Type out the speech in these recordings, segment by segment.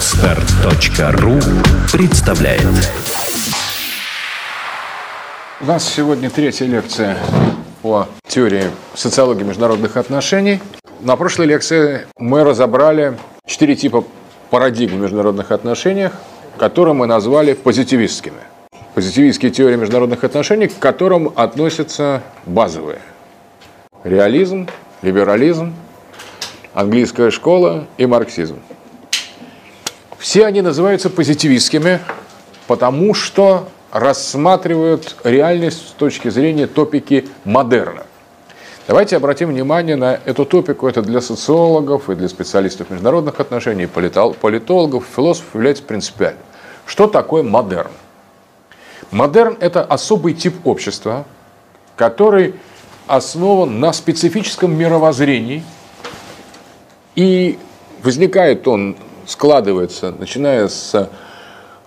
Отстар.ру представляет У нас сегодня третья лекция по теории социологии международных отношений. На прошлой лекции мы разобрали четыре типа парадигм в международных отношениях, которые мы назвали позитивистскими. Позитивистские теории международных отношений, к которым относятся базовые. Реализм, либерализм, английская школа и марксизм. Все они называются позитивистскими, потому что рассматривают реальность с точки зрения топики модерна. Давайте обратим внимание на эту топику. Это для социологов и для специалистов международных отношений, политологов, философов является принципиальным. Что такое модерн? Модерн – это особый тип общества, который основан на специфическом мировоззрении, и возникает он, складывается, начиная с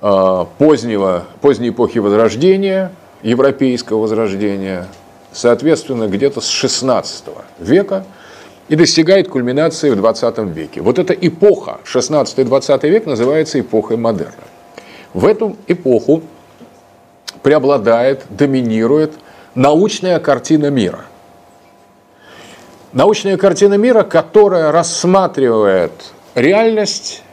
э, позднего, поздней эпохи Возрождения, европейского Возрождения, соответственно, где-то с 16 века, и достигает кульминации в 20 веке. Вот эта эпоха, 16-20 век, называется эпохой модерна. В эту эпоху преобладает, доминирует научная картина мира. Научная картина мира, которая рассматривает реальность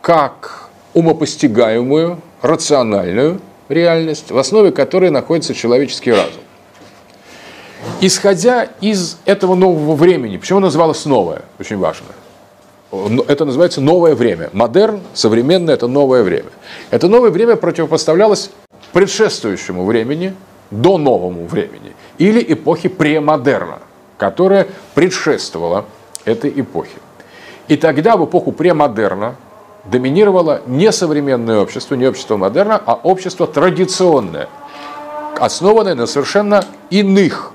как умопостигаемую, рациональную реальность, в основе которой находится человеческий разум. Исходя из этого нового времени, почему называлось новое, очень важно, это называется новое время. Модерн, современное – это новое время. Это новое время противопоставлялось предшествующему времени, до новому времени, или эпохи премодерна, которая предшествовала этой эпохе. И тогда, в эпоху премодерна, доминировало не современное общество, не общество модерна, а общество традиционное, основанное на совершенно иных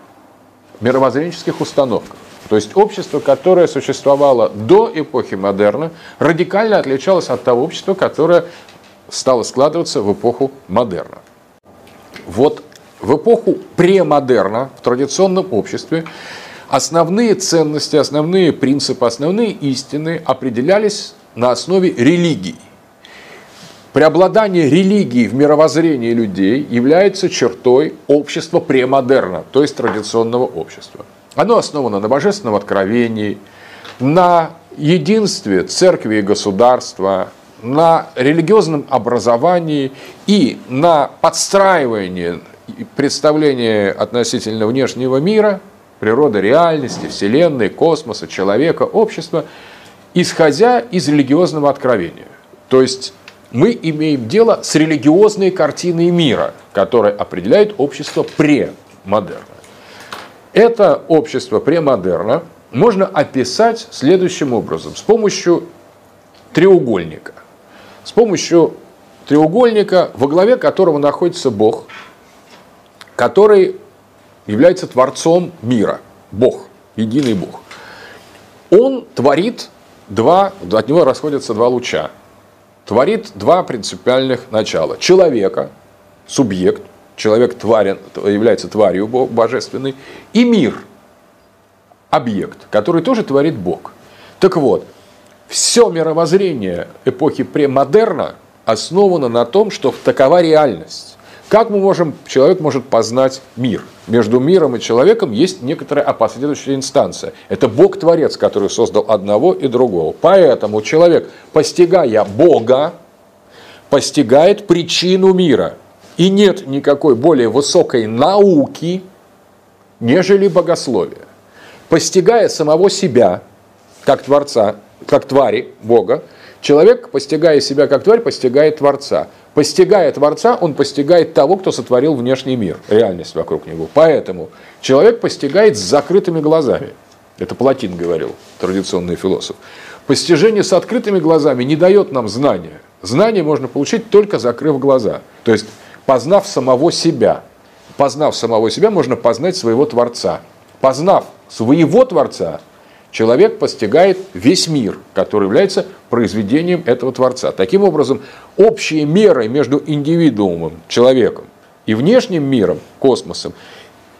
мировоззренческих установках. То есть общество, которое существовало до эпохи модерна, радикально отличалось от того общества, которое стало складываться в эпоху модерна. Вот в эпоху премодерна, в традиционном обществе, основные ценности, основные принципы, основные истины определялись на основе религий. Преобладание религии в мировоззрении людей является чертой общества премодерна, то есть традиционного общества. Оно основано на божественном откровении, на единстве церкви и государства, на религиозном образовании и на подстраивании представления относительно внешнего мира, природы реальности, Вселенной, космоса, человека, общества, исходя из религиозного откровения. То есть мы имеем дело с религиозной картиной мира, которая определяет общество премодерна. Это общество премодерна можно описать следующим образом, с помощью треугольника. С помощью треугольника, во главе которого находится Бог, который является творцом мира, Бог, единый Бог. Он творит два, от него расходятся два луча, творит два принципиальных начала. Человека, субъект, человек тварен, является тварью божественной, и мир, объект, который тоже творит Бог. Так вот, все мировоззрение эпохи премодерна основано на том, что такова реальность. Как мы можем, человек может познать мир? Между миром и человеком есть некоторая опосредующая инстанция. Это Бог-творец, который создал одного и другого. Поэтому человек, постигая Бога, постигает причину мира. И нет никакой более высокой науки, нежели богословие. Постигая самого себя, как Творца, как твари Бога, человек, постигая себя как тварь, постигает Творца. Постигая Творца, он постигает того, кто сотворил внешний мир, реальность вокруг него. Поэтому человек постигает с закрытыми глазами. Это Платин говорил, традиционный философ. Постижение с открытыми глазами не дает нам знания. Знание можно получить только закрыв глаза. То есть познав самого себя. Познав самого себя, можно познать своего Творца. Познав своего Творца, человек постигает весь мир, который является произведением этого Творца. Таким образом, общие меры между индивидуумом, человеком, и внешним миром, космосом,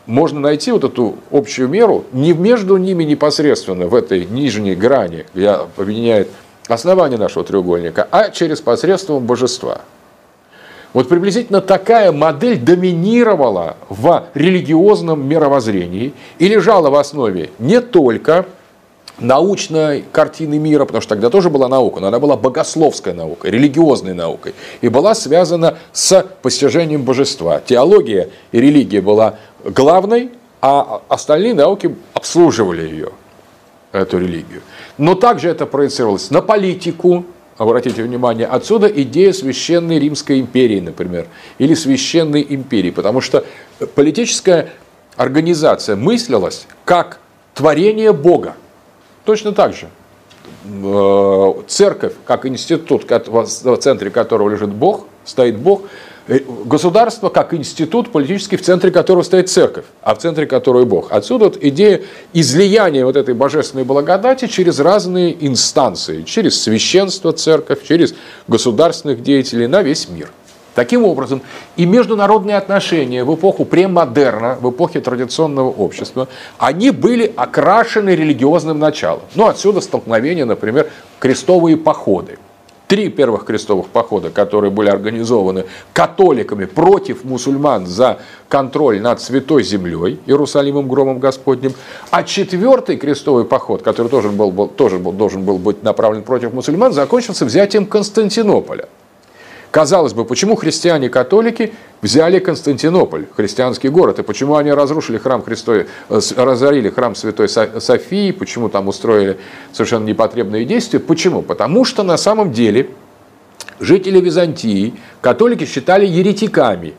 можно найти вот эту общую меру не между ними непосредственно, в этой нижней грани, где объединяет основание нашего треугольника, а через посредством божества. Вот приблизительно такая модель доминировала в религиозном мировоззрении и лежала в основе не только научной картины мира, потому что тогда тоже была наука, но она была богословской наукой, религиозной наукой, и была связана с постижением божества. Теология и религия была главной, а остальные науки обслуживали ее, эту религию. Но также это проецировалось на политику, обратите внимание, отсюда идея священной Римской империи, например, или священной империи, потому что политическая организация мыслилась как творение Бога. Точно так же. Э, церковь, как институт, в центре которого лежит Бог, стоит Бог, э, государство как институт политический, в центре которого стоит церковь, а в центре которого Бог. Отсюда вот идея излияния вот этой божественной благодати через разные инстанции, через священство церковь, через государственных деятелей на весь мир – Таким образом, и международные отношения в эпоху премодерна, в эпохе традиционного общества, они были окрашены религиозным началом. Ну, отсюда столкновение, например, крестовые походы. Три первых крестовых похода, которые были организованы католиками против мусульман за контроль над Святой Землей, Иерусалимом, громом Господним. А четвертый крестовый поход, который тоже, был, тоже должен был быть направлен против мусульман, закончился взятием Константинополя. Казалось бы, почему христиане-католики взяли Константинополь, христианский город, и почему они разрушили храм Христовый, э, разорили храм Святой Софии, почему там устроили совершенно непотребные действия? Почему? Потому что на самом деле жители Византии католики считали еретиками,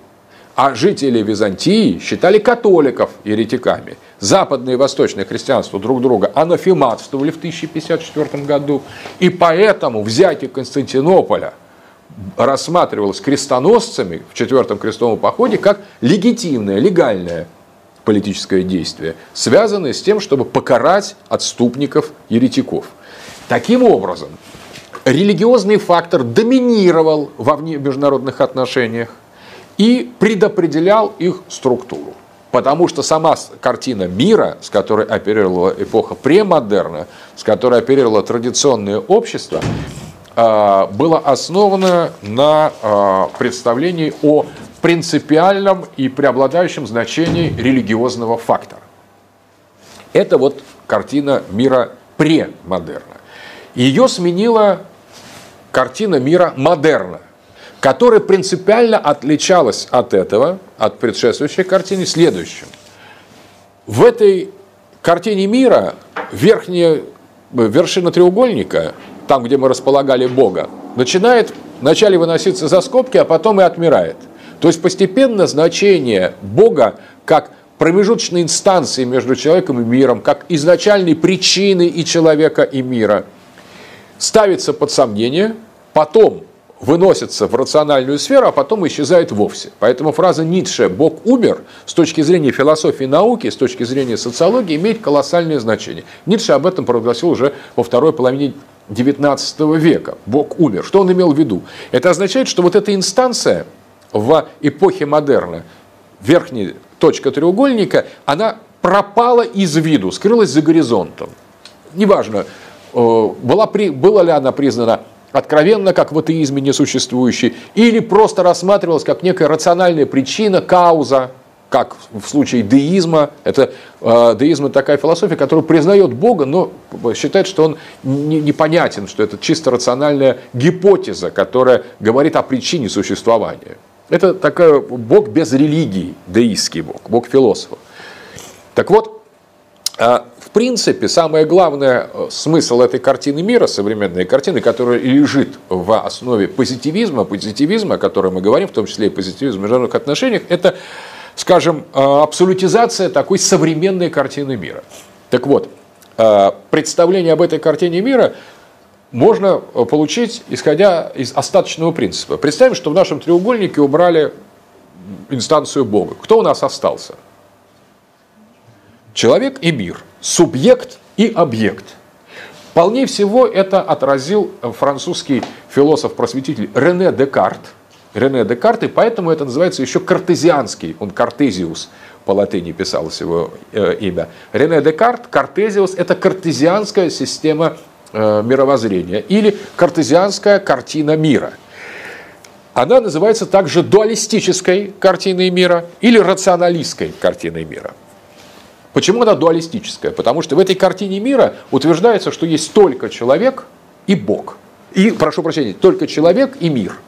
а жители Византии считали католиков еретиками. Западное и восточное христианство друг друга анафематствовали в 1054 году, и поэтому взятие Константинополя – рассматривалось крестоносцами в четвертом крестовом походе как легитимное, легальное политическое действие, связанное с тем, чтобы покарать отступников, еретиков. Таким образом, религиозный фактор доминировал во международных отношениях и предопределял их структуру. Потому что сама картина мира, с которой оперировала эпоха премодерна, с которой оперировало традиционное общество, было основано на а, представлении о принципиальном и преобладающем значении религиозного фактора. Это вот картина мира премодерна. Ее сменила картина мира модерна, которая принципиально отличалась от этого, от предшествующей картины, следующим. В этой картине мира верхняя вершина треугольника там, где мы располагали Бога, начинает вначале выноситься за скобки, а потом и отмирает. То есть постепенно значение Бога как промежуточной инстанции между человеком и миром, как изначальной причины и человека, и мира, ставится под сомнение, потом выносится в рациональную сферу, а потом исчезает вовсе. Поэтому фраза Ницше «Бог умер» с точки зрения философии науки, с точки зрения социологии имеет колоссальное значение. Ницше об этом провозгласил уже во второй половине XIX века. Бог умер. Что он имел в виду? Это означает, что вот эта инстанция в эпохе модерна, верхняя точка треугольника, она пропала из виду, скрылась за горизонтом. Неважно, э, была, была ли она признана откровенно как в атеизме несуществующей, или просто рассматривалась как некая рациональная причина, кауза, как в случае деизма. Это, э, деизм – это такая философия, которая признает Бога, но считает, что он не, непонятен, что это чисто рациональная гипотеза, которая говорит о причине существования. Это такой Бог без религии, деистский Бог, Бог философа. Так вот, э, принципе, самое главное э, смысл этой картины мира, современной картины, которая лежит в основе позитивизма, позитивизма, о котором мы говорим, в том числе и позитивизм в международных отношениях, это скажем, э, абсолютизация такой современной картины мира. Так вот, э, представление об этой картине мира можно получить, исходя из остаточного принципа. Представим, что в нашем треугольнике убрали инстанцию Бога. Кто у нас остался? Человек и мир, субъект и объект. Вполне всего это отразил французский философ-просветитель Рене Декарт – Рене Декарт, и поэтому это называется еще картезианский, он картезиус, по латыни писалось его э, имя. Рене Декарт, картезиус – это картезианская система э, мировоззрения или картезианская картина мира. Она называется также дуалистической картиной мира или рационалистской картиной мира. Почему она дуалистическая? Потому что в этой картине мира утверждается, что есть только человек и Бог. И, прошу прощения, только человек и мир.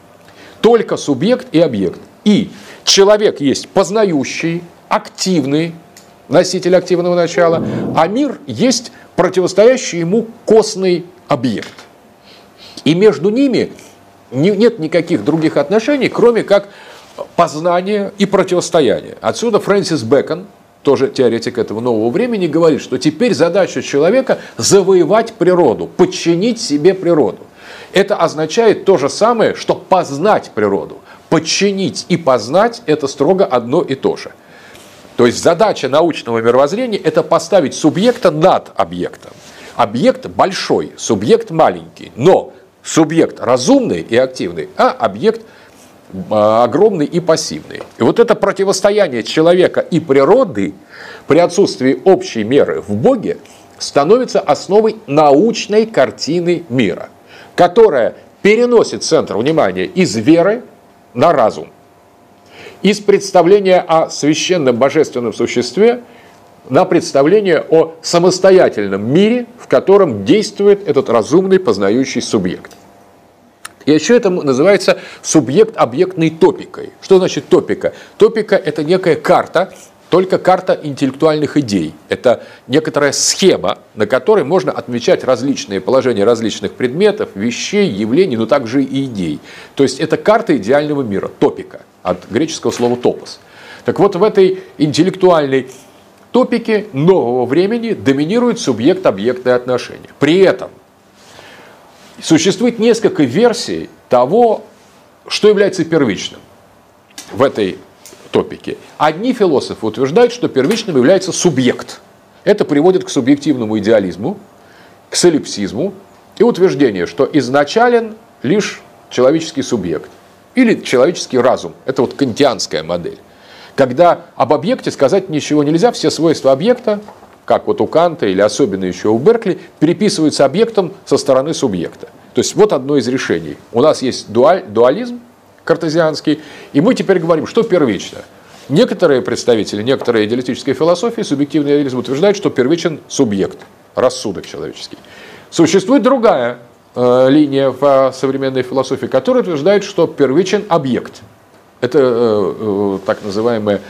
Только субъект и объект. И человек есть познающий, активный, носитель активного начала, а мир есть противостоящий ему костный объект. И между ними нет никаких других отношений, кроме как познания и противостояния. Отсюда Фрэнсис Бэкон, тоже теоретик этого нового времени, говорит, что теперь задача человека завоевать природу, подчинить себе природу. Это означает то же самое, что познать природу. Подчинить и познать – это строго одно и то же – то есть задача научного мировоззрения – это поставить субъекта над объектом. Объект большой, субъект маленький, но субъект разумный и активный, а объект огромный и пассивный. И вот это противостояние человека и природы при отсутствии общей меры в Боге становится основой научной картины мира, которая переносит центр внимания из веры на разум из представления о священном божественном существе на представление о самостоятельном мире, в котором действует этот разумный познающий субъект. И еще это называется субъект-объектной топикой. Что значит топика? Топика – это некая карта, только карта интеллектуальных идей. Это некоторая схема, на которой можно отмечать различные положения различных предметов, вещей, явлений, но также и идей. То есть это карта идеального мира, топика – от греческого слова «топос». Так вот, в этой интеллектуальной топике нового времени доминирует субъект-объектное отношение. При этом существует несколько версий того, что является первичным в этой топике. Одни философы утверждают, что первичным является субъект. Это приводит к субъективному идеализму, к солипсизму и утверждение, что изначален лишь человеческий субъект – или человеческий разум. Это вот кантианская модель. Когда об объекте сказать ничего нельзя, все свойства объекта, как вот у Канта или особенно еще у Беркли, переписываются объектом со стороны субъекта. То есть вот одно из решений. У нас есть дуаль, дуализм картезианский, и мы теперь говорим, что первично. Некоторые представители, некоторые идеалистической философии, субъективный идеализм утверждают, что первичен субъект, рассудок человеческий. Существует другая Э, линия в э, современной философии, которая утверждает, что первичен объект. Это э, так называемая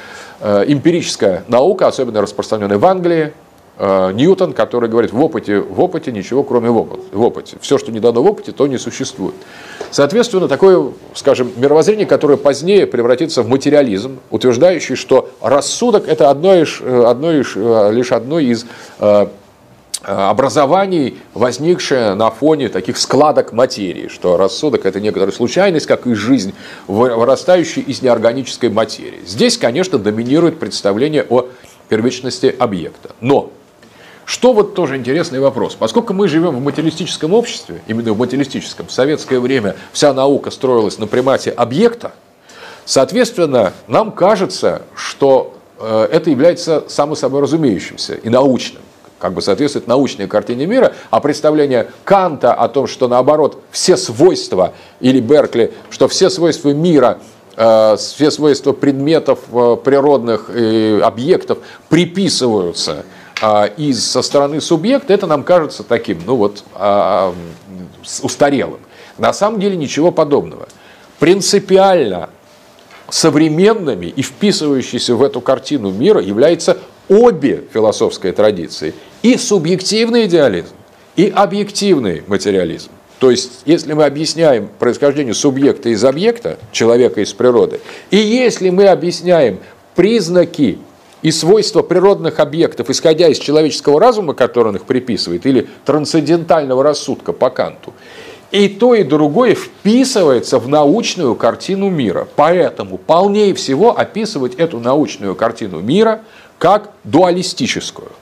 эмпирическая наука, особенно распространенная в Англии, Ньютон, который говорит, в опыте, в опыте ничего, кроме в опыте. В опыте. Все, что не дано в опыте, то не существует. Соответственно, такое, скажем, мировоззрение, которое позднее превратится в материализм, утверждающий, что рассудок – это одно из, одно из, лишь одно из Э, образований, возникшее на фоне таких складок материи, что рассудок – это некоторая случайность, как и жизнь, вырастающая из неорганической материи. Здесь, конечно, доминирует представление о первичности объекта. Но что вот тоже интересный вопрос. Поскольку мы живем в материалистическом обществе, именно в материалистическом, в советское время вся наука строилась на примате объекта, соответственно, нам кажется, что э, это является само собой разумеющимся и научным как бы соответствует научной картине мира, а представление Канта о том, что наоборот все свойства, или Беркли, что все свойства мира э, все свойства предметов э, природных объектов приписываются э, из, со стороны субъекта, это нам кажется таким, ну вот, а, устарелым. На самом деле ничего подобного. Принципиально современными и вписывающиеся в эту картину мира являются обе философской традиции и субъективный идеализм, и объективный материализм. То есть, если мы объясняем происхождение субъекта из объекта, человека из природы, и если мы объясняем признаки и свойства природных объектов, исходя из человеческого разума, который он их приписывает, или трансцендентального рассудка по Канту, и то, и другое вписывается в научную картину мира. Поэтому полнее всего описывать эту научную картину мира как дуалистическую.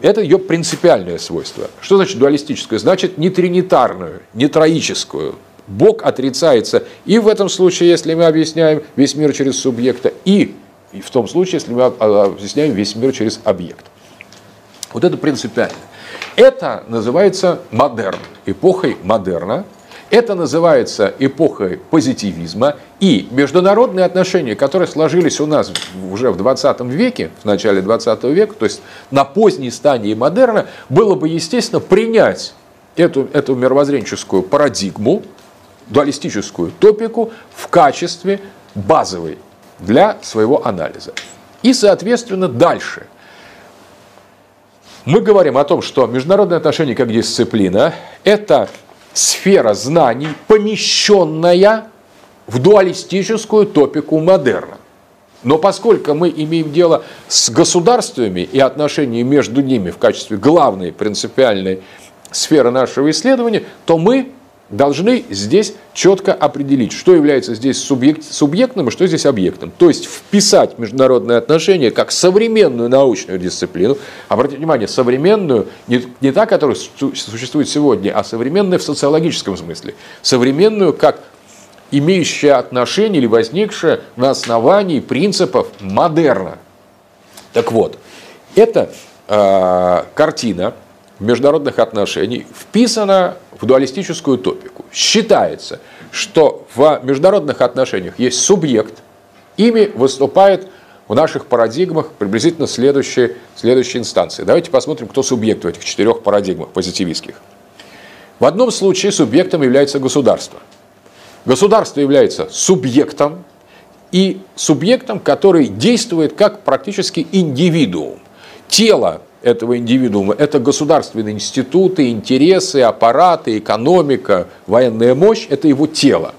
Это ее принципиальное свойство. Что значит дуалистическое? Значит не тринитарную, не троическую. Бог отрицается и в этом случае, если мы объясняем весь мир через субъекта, и, и в том случае, если мы объясняем весь мир через объект. Вот это принципиально. Это называется модерн, эпохой модерна. Это называется эпохой позитивизма. И международные отношения, которые сложились у нас уже в 20 веке, в начале 20 века, то есть на поздней стадии модерна, было бы, естественно, принять эту, эту мировоззренческую парадигму, дуалистическую топику в качестве базовой для своего анализа. И, соответственно, дальше. Мы говорим о том, что международные отношения как дисциплина – это сфера знаний, помещенная в дуалистическую топику модерна. Но поскольку мы имеем дело с государствами и отношения между ними в качестве главной принципиальной сферы нашего исследования, то мы должны здесь четко определить, что является здесь субъект, субъектным и что здесь объектом. То есть вписать международные отношения как современную научную дисциплину. Обратите внимание, современную, не, не та, которая существует сегодня, а современную в социологическом смысле. Современную как имеющая отношение или возникшая на основании принципов модерна. Так вот, эта э, картина международных отношений вписана в дуалистическую топику. Считается, что в международных отношениях есть субъект, ими выступает в наших парадигмах приблизительно следующие, следующие инстанции. Давайте посмотрим, кто субъект в этих четырех парадигмах позитивистских. В одном случае субъектом является государство. Государство является субъектом и субъектом, который действует как практически индивидуум. Тело этого индивидуума – это государственные институты, интересы, аппараты, экономика, военная мощь – это его тело.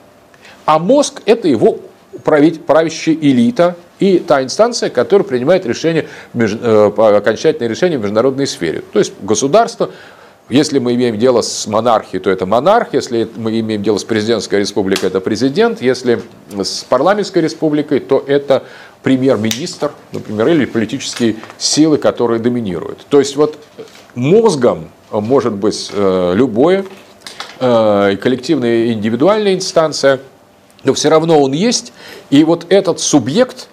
А мозг – это его правящая элита и та инстанция, которая принимает решение, э, окончательное решение в международной сфере. То есть государство, если мы имеем дело с монархией, то это монарх, если мы имеем дело с президентской республикой, это президент, если с парламентской республикой, то это премьер-министр, например, или политические силы, которые доминируют. То есть вот мозгом может быть э, любое, э, коллективная и индивидуальная инстанция, но все равно он есть, и вот этот субъект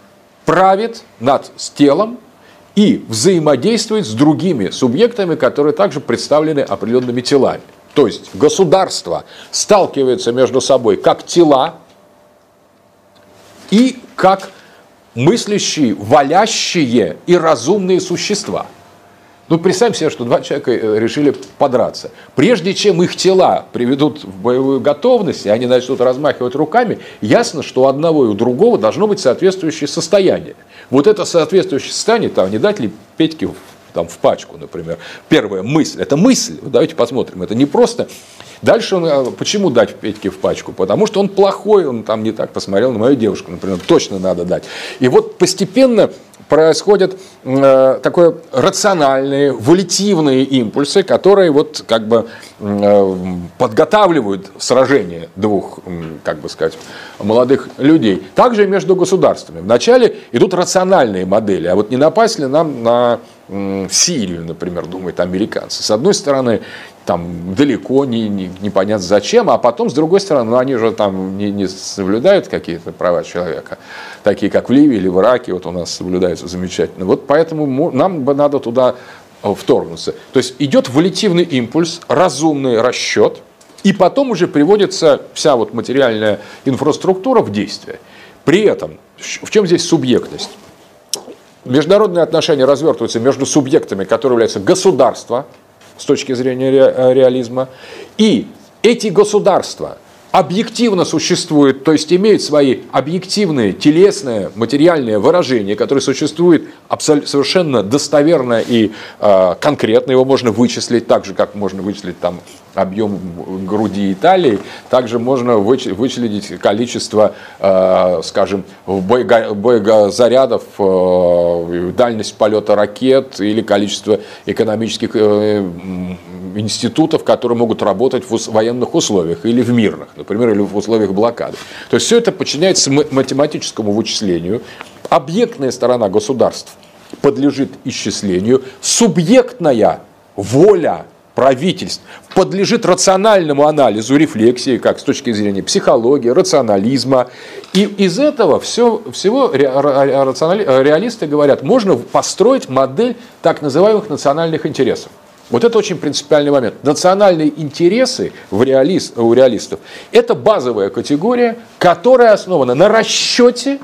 правит над телом и взаимодействует с другими субъектами, которые также представлены определенными телами. То есть государство сталкивается между собой как тела и как мыслящие, валящие и разумные существа. Ну, представим себе, что два человека э, решили подраться. Прежде чем их тела приведут в боевую готовность, и они начнут размахивать руками, ясно, что у одного и у другого должно быть соответствующее состояние. Вот это соответствующее состояние, там, не дать ли Петьке там, в пачку, например. Первая мысль. Это мысль. Давайте посмотрим. Это не просто Дальше он, а, почему дать Петьке в пачку? Потому что он плохой, он там не так посмотрел на мою девушку, например, точно надо дать. И вот постепенно происходят э, такое рациональные, волитивные импульсы, которые вот как бы э, подготавливают сражение двух, как бы сказать, молодых людей. Также между государствами. Вначале идут рациональные модели, а вот не напасть ли нам на Сирию, например, думают американцы. С одной стороны, там далеко, не, не, непонятно зачем, а потом, с другой стороны, ну, они же там не, не соблюдают какие-то права человека, такие как в Ливии или в Ираке, вот у нас соблюдаются замечательно. Вот поэтому нам бы надо туда э, вторгнуться. То есть идет волитивный импульс, разумный расчет, и потом уже приводится вся вот материальная инфраструктура в действие. При этом, в чем здесь субъектность? Международные отношения развертываются между субъектами, которые являются государства, с точки зрения ре, реализма, и эти государства объективно существуют, то есть имеют свои объективные, телесные, материальные выражения, которые существуют абсолютно, совершенно достоверно и э, конкретно. Его можно вычислить так же, как можно вычислить там, объем груди Италии, также можно вычислить количество, э, скажем, боегозарядов, э, дальность полета ракет или количество экономических э, институтов, которые могут работать в военных условиях или в мирных, например, или в условиях блокады. То есть все это подчиняется математическому вычислению. Объектная сторона государств подлежит исчислению. Субъектная воля правительств подлежит рациональному анализу, рефлексии, как с точки зрения психологии, рационализма. И из этого все, всего реалисты говорят, можно построить модель так называемых национальных интересов. Вот это очень принципиальный момент. Национальные интересы в реалист, у реалистов – это базовая категория, которая основана на расчете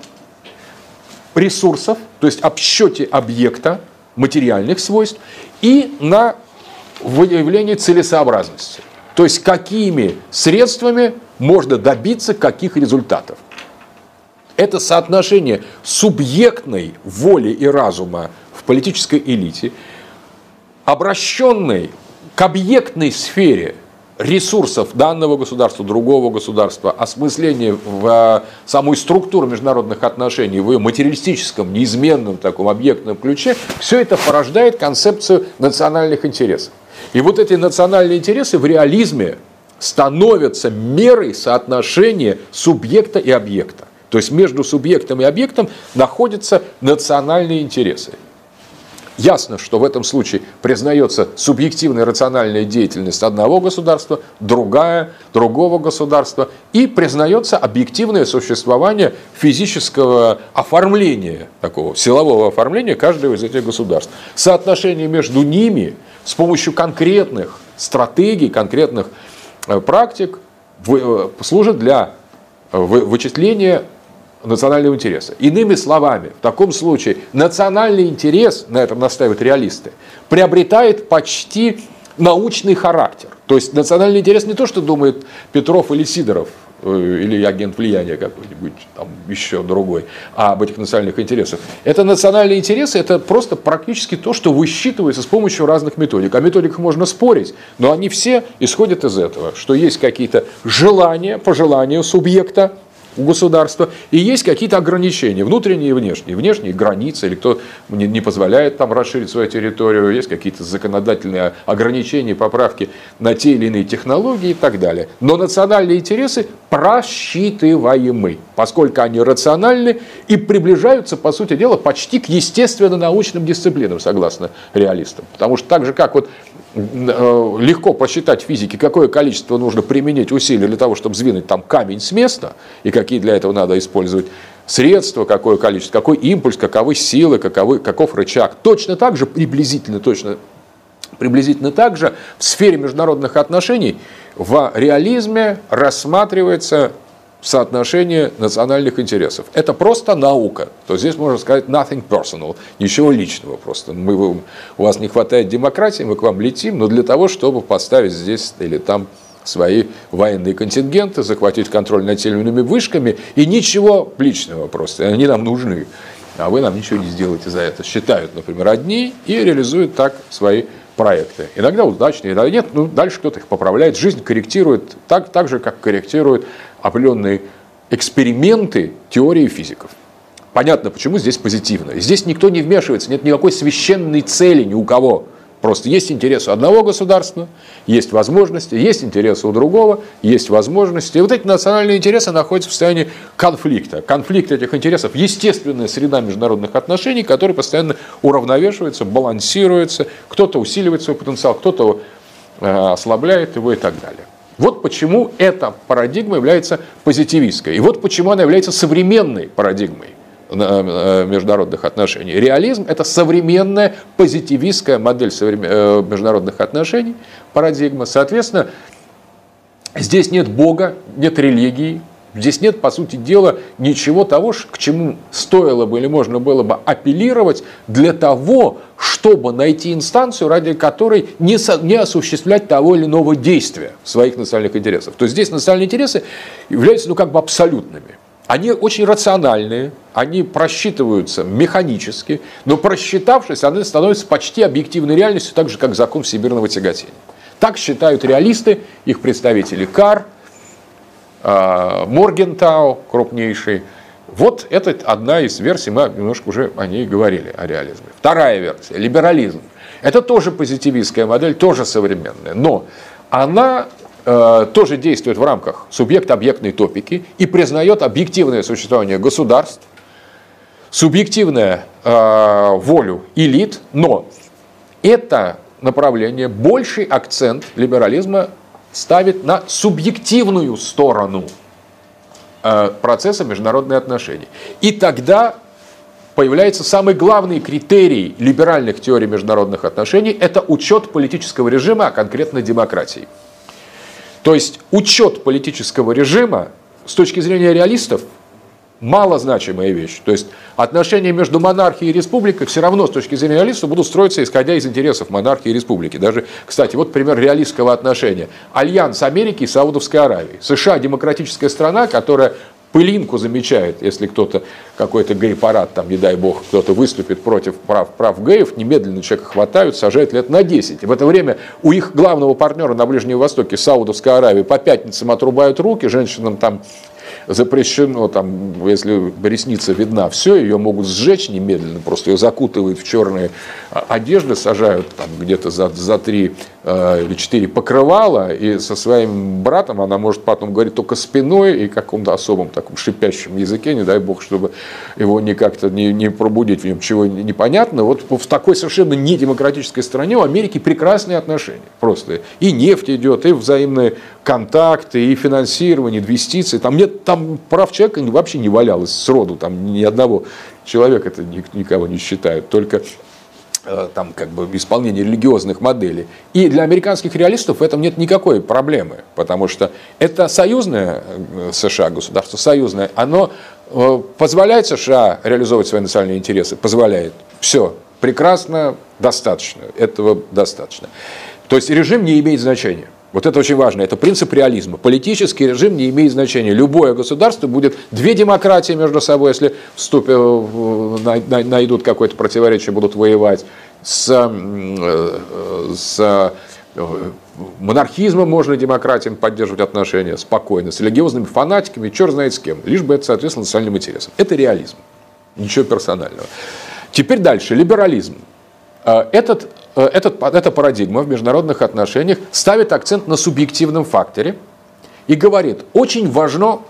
ресурсов, то есть обсчете объекта, материальных свойств, и на выявлении целесообразности. То есть какими средствами можно добиться каких результатов. Это соотношение субъектной воли и разума в политической элите, обращенной к объектной сфере ресурсов данного государства, другого государства, осмысление в самой структуру международных отношений в ее материалистическом, неизменном таком объектном ключе, все это порождает концепцию национальных интересов. И вот эти национальные интересы в реализме становятся мерой соотношения субъекта и объекта. То есть между субъектом и объектом находятся национальные интересы. Ясно, что в этом случае признается субъективная рациональная деятельность одного государства, другая, другого государства, и признается объективное существование физического оформления, такого силового оформления каждого из этих государств. Соотношение между ними с помощью конкретных стратегий, конкретных э, практик э, служит для э, вычисления национального интереса. Иными словами, в таком случае национальный интерес, на этом настаивают реалисты, приобретает почти научный характер. То есть национальный интерес не то, что думает Петров или Сидоров, э, или агент влияния какой-нибудь, там еще другой, а об этих национальных интересах. Это национальные интересы, это просто практически то, что высчитывается с помощью разных методик. О методиках можно спорить, но они все исходят из этого, что есть какие-то желания, пожелания субъекта, у государства, и есть какие-то ограничения, внутренние и внешние. Внешние границы, или кто не, позволяет там расширить свою территорию, есть какие-то законодательные ограничения, поправки на те или иные технологии и так далее. Но национальные интересы просчитываемы, поскольку они рациональны и приближаются, по сути дела, почти к естественно-научным дисциплинам, согласно реалистам. Потому что так же, как вот легко посчитать в физике, какое количество нужно применить усилий для того, чтобы сдвинуть там камень с места, и какие для этого надо использовать средства, какое количество, какой импульс, каковы силы, каковы, каков рычаг. Точно так же, приблизительно, точно, приблизительно так же в сфере международных отношений в реализме рассматривается соотношение национальных интересов. Это просто наука. То здесь можно сказать nothing personal, ничего личного просто. Мы, у вас не хватает демократии, мы к вам летим, но для того, чтобы поставить здесь или там свои военные контингенты, захватить контроль над теми вышками, и ничего личного просто, они нам нужны. А вы нам ничего не сделаете за это. Считают, например, одни и реализуют так свои проекты. Иногда удачные, иногда нет. Ну, дальше кто-то их поправляет. Жизнь корректирует так, так же, как корректирует определенные эксперименты теории физиков. Понятно, почему здесь позитивно. Здесь никто не вмешивается, нет никакой священной цели ни у кого. Просто есть интересы одного государства, есть возможности, есть интересы у другого, есть возможности. И вот эти национальные интересы находятся в состоянии конфликта. Конфликт этих интересов – естественная среда международных отношений, которая постоянно уравновешивается, балансируется. Кто-то усиливает свой потенциал, кто-то э, ослабляет его и так далее. Вот почему эта парадигма является позитивистской. И вот почему она является современной парадигмой э, международных отношений. Реализм – это современная позитивистская модель э, международных отношений, парадигма. Соответственно, здесь нет Бога, нет религии, Здесь нет, по сути дела, ничего того, к чему стоило бы или можно было бы апеллировать для того, чтобы найти инстанцию, ради которой не, со, не осуществлять того или иного действия своих национальных интересов. То есть здесь национальные интересы являются ну, как бы абсолютными. Они очень рациональные, они просчитываются механически, но просчитавшись, они становятся почти объективной реальностью, так же, как закон всемирного тяготения. Так считают реалисты, их представители Кар, Моргентау, крупнейший. Вот это одна из версий, мы немножко уже о ней говорили, о реализме. Вторая версия, либерализм. Это тоже позитивистская модель, тоже современная, но она э, тоже действует в рамках субъект-объектной топики и признает объективное существование государств, субъективную э, волю элит, но это направление, больший акцент либерализма ставит на субъективную сторону э, процесса международных отношений. И тогда появляется самый главный критерий либеральных теорий международных отношений – это учет политического режима, а конкретно демократии. То есть учет политического режима с точки зрения реалистов малозначимая вещь. То есть отношения между монархией и республикой все равно с точки зрения реалистов будут строиться исходя из интересов монархии и республики. Даже, кстати, вот пример реалистского отношения. Альянс Америки и Саудовской Аравии. США демократическая страна, которая пылинку замечает, если кто-то, какой-то гей-парад, там, не дай бог, кто-то выступит против прав, прав геев, немедленно человека хватают, сажают лет на 10. И в это время у их главного партнера на Ближнем Востоке, Саудовской Аравии, по пятницам отрубают руки, женщинам там запрещено, там, если ресница видна, все, ее могут сжечь немедленно, просто ее закутывают в черные а, одежды, сажают там где-то за, за три или четыре покрывала, и со своим братом она может потом говорить только спиной и каком-то особом таком шипящем языке, не дай бог, чтобы его не как-то не, не пробудить в нем чего непонятно. Вот в такой совершенно недемократической стране у Америки прекрасные отношения просто. И нефть идет, и взаимные контакты, и финансирование, инвестиции. Там нет там прав человека вообще не валялось сроду, там ни одного человека это никого не считают, только э, там как бы исполнение религиозных моделей. И для американских реалистов в этом нет никакой проблемы, потому что это союзное э, США государство, союзное, оно э, позволяет США реализовывать свои национальные интересы, позволяет. Все, прекрасно, достаточно, этого достаточно. То есть режим не имеет значения. Вот это очень важно. Это принцип реализма. Политический режим не имеет значения. Любое государство будет две демократии между собой, если вступят, найдут какое-то противоречие, будут воевать. С, э, с э, монархизмом можно демократиям поддерживать отношения спокойно, с религиозными фанатиками, черт знает с кем, лишь бы это соответствовало национальным интересам. Это реализм. Ничего персонального. Теперь дальше. Либерализм. Э, этот этот, эта парадигма в международных отношениях ставит акцент на субъективном факторе и говорит, очень важно,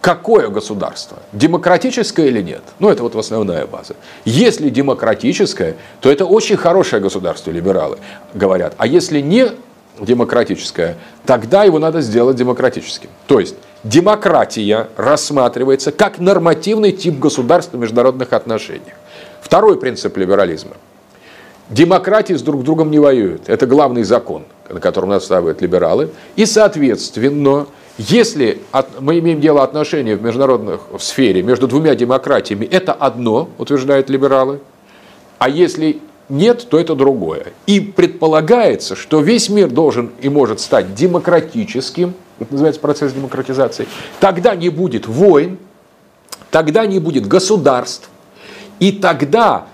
какое государство, демократическое или нет. Ну, это вот основная база. Если демократическое, то это очень хорошее государство, либералы говорят. А если не демократическое, тогда его надо сделать демократическим. То есть демократия рассматривается как нормативный тип государства в международных отношениях. Второй принцип либерализма – Демократии с друг другом не воюют. Это главный закон, на котором настаивают либералы. И, соответственно, если мы имеем дело отношения в международной в сфере между двумя демократиями, это одно, утверждают либералы. А если нет, то это другое. И предполагается, что весь мир должен и может стать демократическим, это называется процесс демократизации, тогда не будет войн, тогда не будет государств, и тогда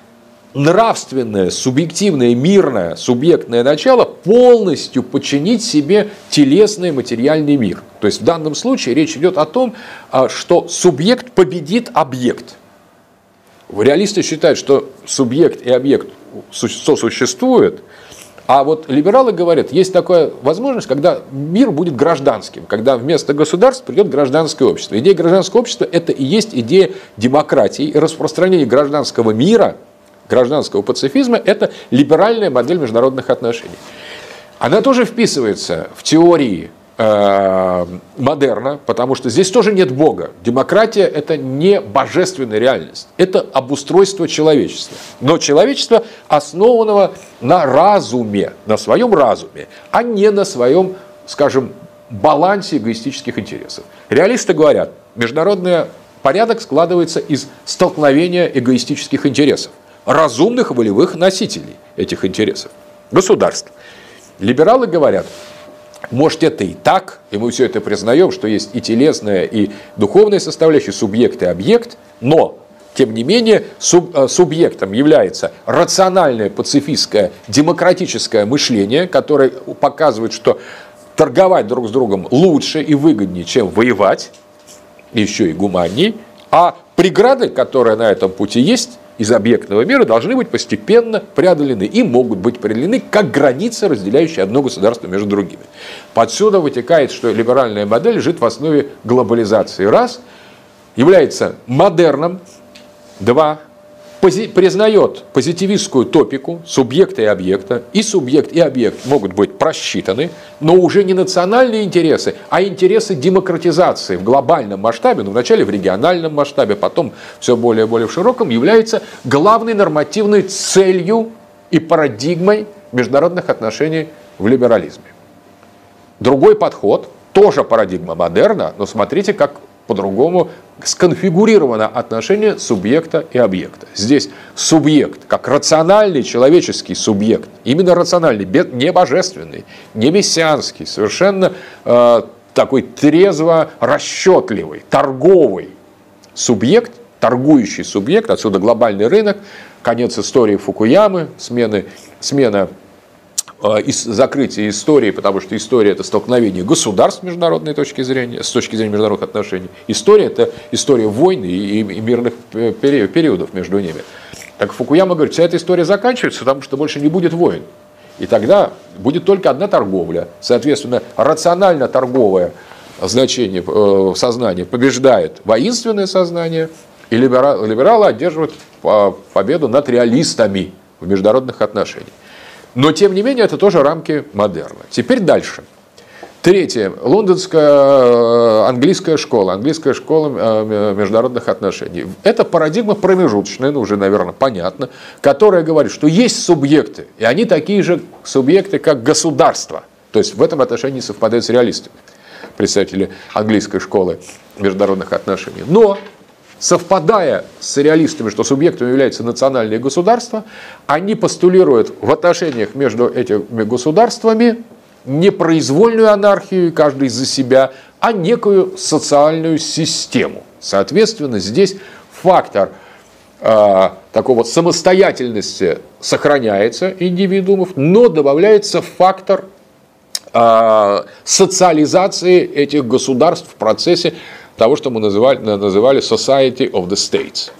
нравственное, субъективное, мирное, субъектное начало полностью подчинить себе телесный материальный мир. То есть в данном случае речь идет о том, а, что субъект победит объект. Реалисты считают, что субъект и объект сосуществуют, а вот либералы говорят, есть такая возможность, когда мир будет гражданским, когда вместо государства придет гражданское общество. Идея гражданского общества – это и есть идея демократии и распространения гражданского мира – гражданского пацифизма – это либеральная модель международных отношений. Она тоже вписывается в теории э, модерна, потому что здесь тоже нет Бога. Демократия – это не божественная реальность, это обустройство человечества. Но человечество основанного на разуме, на своем разуме, а не на своем, скажем, балансе эгоистических интересов. Реалисты говорят, международный порядок складывается из столкновения эгоистических интересов разумных волевых носителей этих интересов, государств. Либералы говорят, может это и так, и мы все это признаем, что есть и телесная, и духовная составляющая, субъект и объект, но тем не менее, суб, э, субъектом является рациональное, пацифистское, демократическое мышление, которое показывает, что торговать друг с другом лучше и выгоднее, чем воевать, еще и гуманней, а преграды, которые на этом пути есть, из объектного мира должны быть постепенно преодолены и могут быть преодолены как границы, разделяющие одно государство между другими. Подсюда вытекает, что либеральная модель лежит в основе глобализации. Раз, является модерном. Два, пози- признает позитивистскую топику субъекта и объекта, и субъект и объект могут быть просчитаны, но уже не национальные интересы, а интересы демократизации в глобальном масштабе, ну вначале в региональном масштабе, потом все более и более в широком, является главной нормативной целью и парадигмой международных отношений в либерализме. Другой подход, тоже парадигма модерна, но смотрите, как по-другому сконфигурировано отношение субъекта и объекта. Здесь субъект, как рациональный человеческий субъект, именно рациональный, не божественный, не мессианский, совершенно э, такой трезво расчетливый, торговый субъект, торгующий субъект, отсюда глобальный рынок, конец истории Фукуямы, смены, смена из закрытия истории, потому что история – это столкновение государств с международной точки зрения, с точки зрения международных отношений. История – это история войн и, мирных периодов между ними. Так Фукуяма говорит, вся эта история заканчивается, потому что больше не будет войн. И тогда будет только одна торговля. Соответственно, рационально-торговое значение э, сознания побеждает воинственное сознание, и либералы одерживают победу над реалистами в международных отношениях. Но, тем не менее, это тоже рамки модерна. Теперь дальше. Третье. Лондонская э, английская школа, английская школа э, международных отношений. Это парадигма промежуточная, ну уже, наверное, понятно, которая говорит, что есть субъекты, и они такие же субъекты, как государство. То есть в этом отношении совпадают с реалистами, представители английской школы международных отношений. Но совпадая с реалистами, что субъектом является национальное государство, они постулируют в отношениях между этими государствами не произвольную анархию, каждый за себя, а некую социальную систему. Соответственно, здесь фактор э, такого самостоятельности сохраняется индивидуумов, но добавляется фактор э, социализации этих государств в процессе того, что мы называли, называли Society of the States.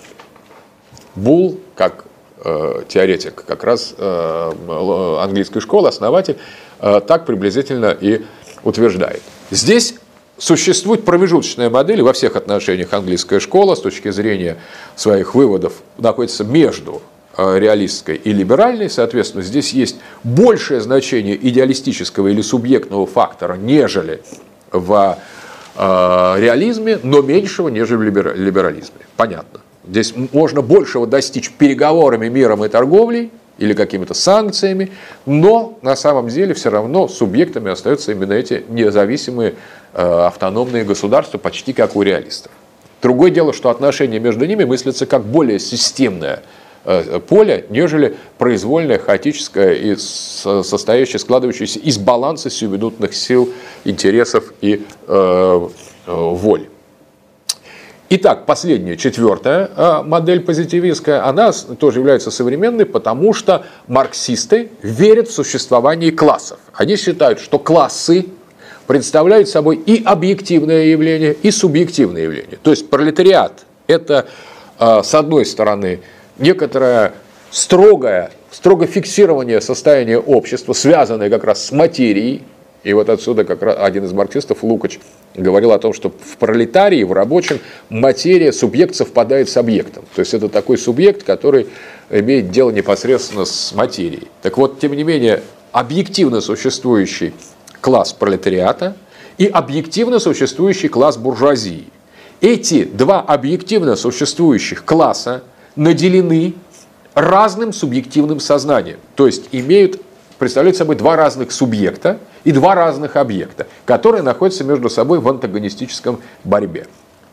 Булл, как э, теоретик как раз э, английской школы, основатель, э, так приблизительно и утверждает. Здесь существует промежуточная модель, во всех отношениях английская школа с точки зрения своих выводов находится между э, реалистской и либеральной, соответственно, здесь есть большее значение идеалистического или субъектного фактора, нежели в Э, реализме, но меньшего, нежели в либерализме. Понятно. Здесь можно большего достичь переговорами, миром и торговлей или какими-то санкциями, но на самом деле все равно субъектами остаются именно эти независимые э, автономные государства, почти как у реалистов. Другое дело, что отношения между ними мыслятся как более системное Э, поле, нежели произвольное, хаотическое и состоящее, складывающееся из баланса сиюминутных сил, интересов и э, э, воли. Итак, последняя, четвертая э, модель позитивистская, она тоже является современной, потому что марксисты верят в существование классов. Они считают, что классы представляют собой и объективное явление, и субъективное явление. То есть пролетариат – это, с одной стороны, некоторое строгое, строго фиксирование состояния общества, связанное как раз с материей, и вот отсюда как раз один из марксистов, Лукач, говорил о том, что в пролетарии, в рабочем, материя, субъект совпадает с объектом. То есть это такой субъект, который имеет дело непосредственно с материей. Так вот, тем не менее, объективно существующий класс пролетариата и объективно существующий класс буржуазии. Эти два объективно существующих класса наделены разным субъективным сознанием, то есть имеют, представляют собой два разных субъекта и два разных объекта, которые находятся между собой в антагонистическом борьбе.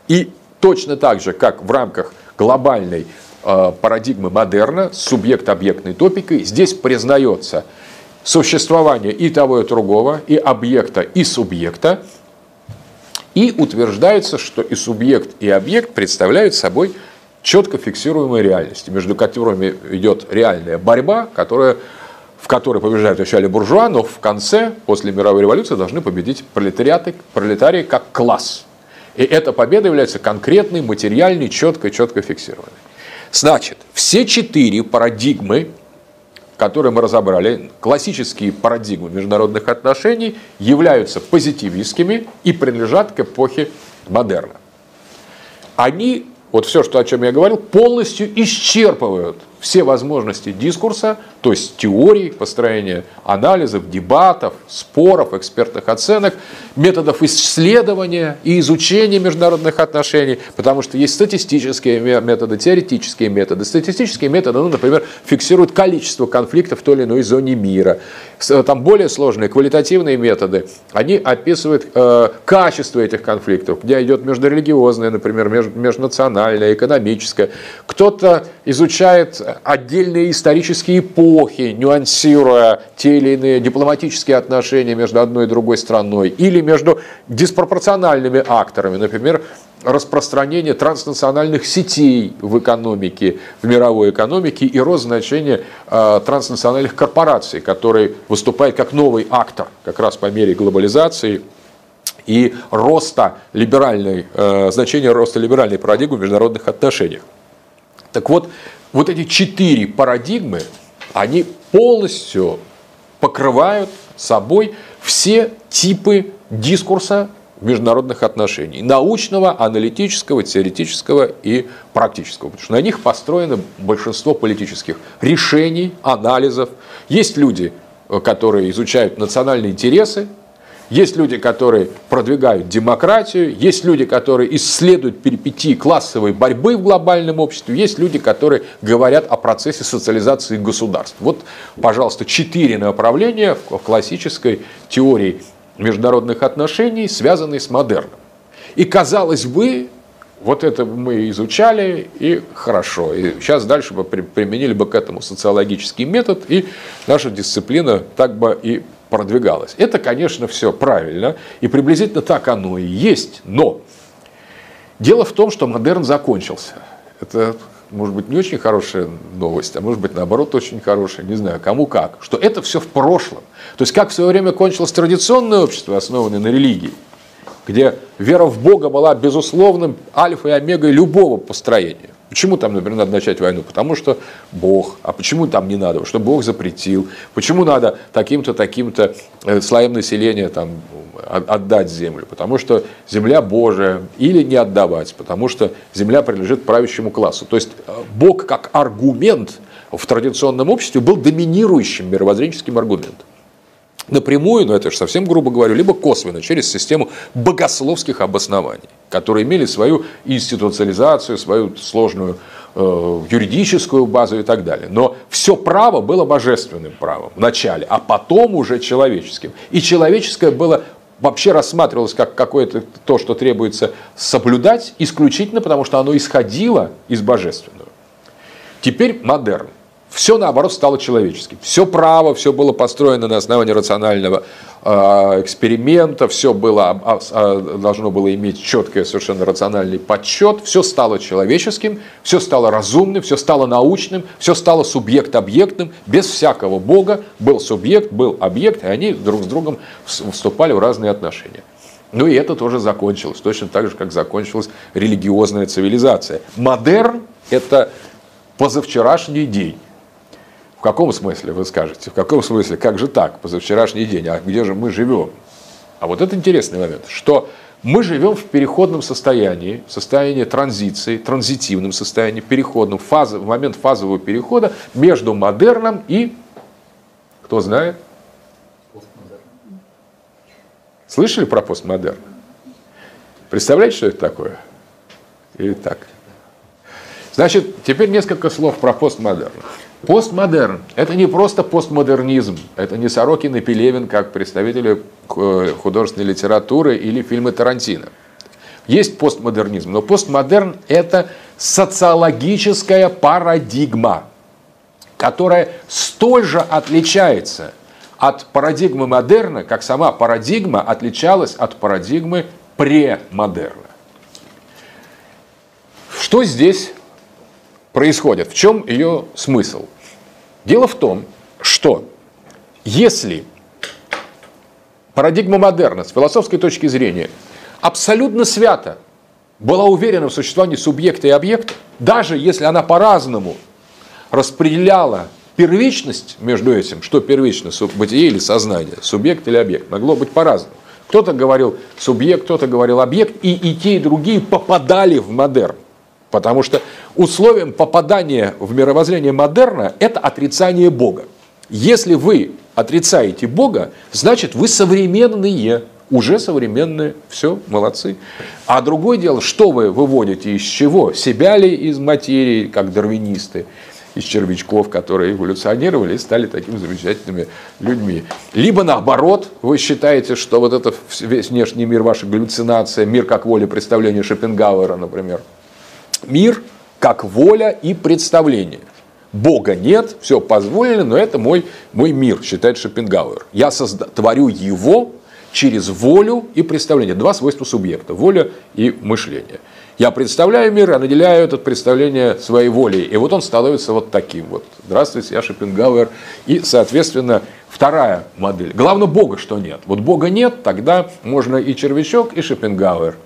И точно так же, как в рамках глобальной э, парадигмы модерна с субъект-объектной топикой, здесь признается существование и того, и другого, и объекта, и субъекта, и утверждается, что и субъект, и объект представляют собой четко фиксируемой реальности, между которыми идет реальная борьба, которая, в которой побеждают вначале буржуа, но в конце, после мировой революции, должны победить пролетариаты, пролетарии как класс. И эта победа является конкретной, материальной, четко, четко фиксированной. Значит, все четыре парадигмы, которые мы разобрали, классические парадигмы международных отношений, являются позитивистскими и принадлежат к эпохе модерна. Они вот все, что, о чем я говорил, полностью исчерпывают все возможности дискурса, то есть теорий построения анализов, дебатов, споров, экспертных оценок, методов исследования и изучения международных отношений, потому что есть статистические методы, теоретические методы. Статистические методы, ну, например, фиксируют количество конфликтов в той или иной зоне мира. Там более сложные квалитативные методы, они описывают э, качество этих конфликтов, где идет междурелигиозное, например, межнациональное, экономическое. Кто-то изучает отдельные исторические эпохи, нюансируя те или иные дипломатические отношения между одной и другой страной, или между диспропорциональными акторами, например, распространение транснациональных сетей в экономике, в мировой экономике и рост значения э, транснациональных корпораций, которые выступают как новый актор как раз по мере глобализации и роста либеральной, э, значения роста либеральной парадигмы в международных отношениях. Так вот, вот эти четыре парадигмы, они полностью покрывают собой все типы дискурса международных отношений. Научного, аналитического, теоретического и практического. Потому что на них построено большинство политических решений, анализов. Есть люди, которые изучают национальные интересы, есть люди, которые продвигают демократию, есть люди, которые исследуют перипетии классовой борьбы в глобальном обществе, есть люди, которые говорят о процессе социализации государств. Вот, пожалуйста, четыре направления в классической теории международных отношений, связанные с модерном. И, казалось бы, вот это мы изучали, и хорошо. И сейчас дальше бы применили бы к этому социологический метод, и наша дисциплина так бы и продвигалось. Это, конечно, все правильно, и приблизительно так оно и есть, но дело в том, что модерн закончился. Это, может быть, не очень хорошая новость, а может быть, наоборот, очень хорошая, не знаю, кому как, что это все в прошлом. То есть, как в свое время кончилось традиционное общество, основанное на религии, где вера в Бога была безусловным альфа и омегой любого построения. Почему там, например, надо начать войну? Потому что Бог. А почему там не надо? Что Бог запретил. Почему надо таким-то, таким-то э, слоям населения там, отдать землю? Потому что земля Божия. Или не отдавать, потому что земля принадлежит правящему классу. То есть э, Бог как аргумент в традиционном обществе был доминирующим мировоззренческим аргументом напрямую, но это же совсем грубо говорю, либо косвенно, через систему богословских обоснований, которые имели свою институциализацию, свою сложную э, юридическую базу и так далее. Но все право было божественным правом в начале, а потом уже человеческим. И человеческое было вообще рассматривалось как какое-то то, что требуется соблюдать исключительно потому, что оно исходило из божественного. Теперь модерн все наоборот стало человеческим. Все право, все было построено на основании рационального э, эксперимента, все было, а, а, должно было иметь четкий совершенно рациональный подсчет, все стало человеческим, все стало разумным, все стало научным, все стало субъект-объектным, без всякого бога был субъект, был объект, и они друг с другом вступали в разные отношения. Ну и это тоже закончилось, точно так же, как закончилась религиозная цивилизация. Модерн – это позавчерашний день. В каком смысле, вы скажете? В каком смысле? Как же так? Позавчерашний день. А где же мы живем? А вот это интересный момент, что мы живем в переходном состоянии, состоянии транзиции, транзитивном состоянии, переходном, фазы, в момент фазового перехода между модерном и, кто знает? Слышали про постмодерн? Представляете, что это такое? Или так? Значит, теперь несколько слов про постмодерн. Постмодерн – это не просто постмодернизм, это не Сорокин и Пелевин, как представители э, художественной литературы или фильмы Тарантино. Есть постмодернизм, но постмодерн – это социологическая парадигма, которая столь же отличается от парадигмы модерна, как сама парадигма отличалась от парадигмы премодерна. Что здесь происходит? В чем ее смысл? Дело в том, что если парадигма модерна с философской точки зрения абсолютно свято была уверена в существовании субъекта и объекта, даже если она по-разному распределяла первичность между этим, что первично, бытие или сознание, субъект или объект, могло быть по-разному. Кто-то говорил субъект, кто-то говорил объект, и и те, и другие попадали в модерн. Потому что условием попадания в мировоззрение модерна – это отрицание Бога. Если вы отрицаете Бога, значит вы современные, уже современные, все, молодцы. А другое дело, что вы выводите из чего? Себя ли из материи, как дарвинисты, из червячков, которые эволюционировали и стали такими замечательными людьми. Либо наоборот, вы считаете, что вот это весь внешний мир, ваша галлюцинация, мир как воля представления Шопенгауэра, например. Мир как воля и представление. Бога нет, все позволено, но это мой, мой мир, считает Шопенгауэр. Я созда- творю его через волю и представление. Два свойства субъекта – воля и мышление. Я представляю мир, а наделяю это представление своей волей. И вот он становится вот таким вот. Здравствуйте, я Шопенгауэр. И, соответственно, вторая модель. Главное, Бога что нет. Вот Бога нет, тогда можно и червячок, и Шопенгауэр.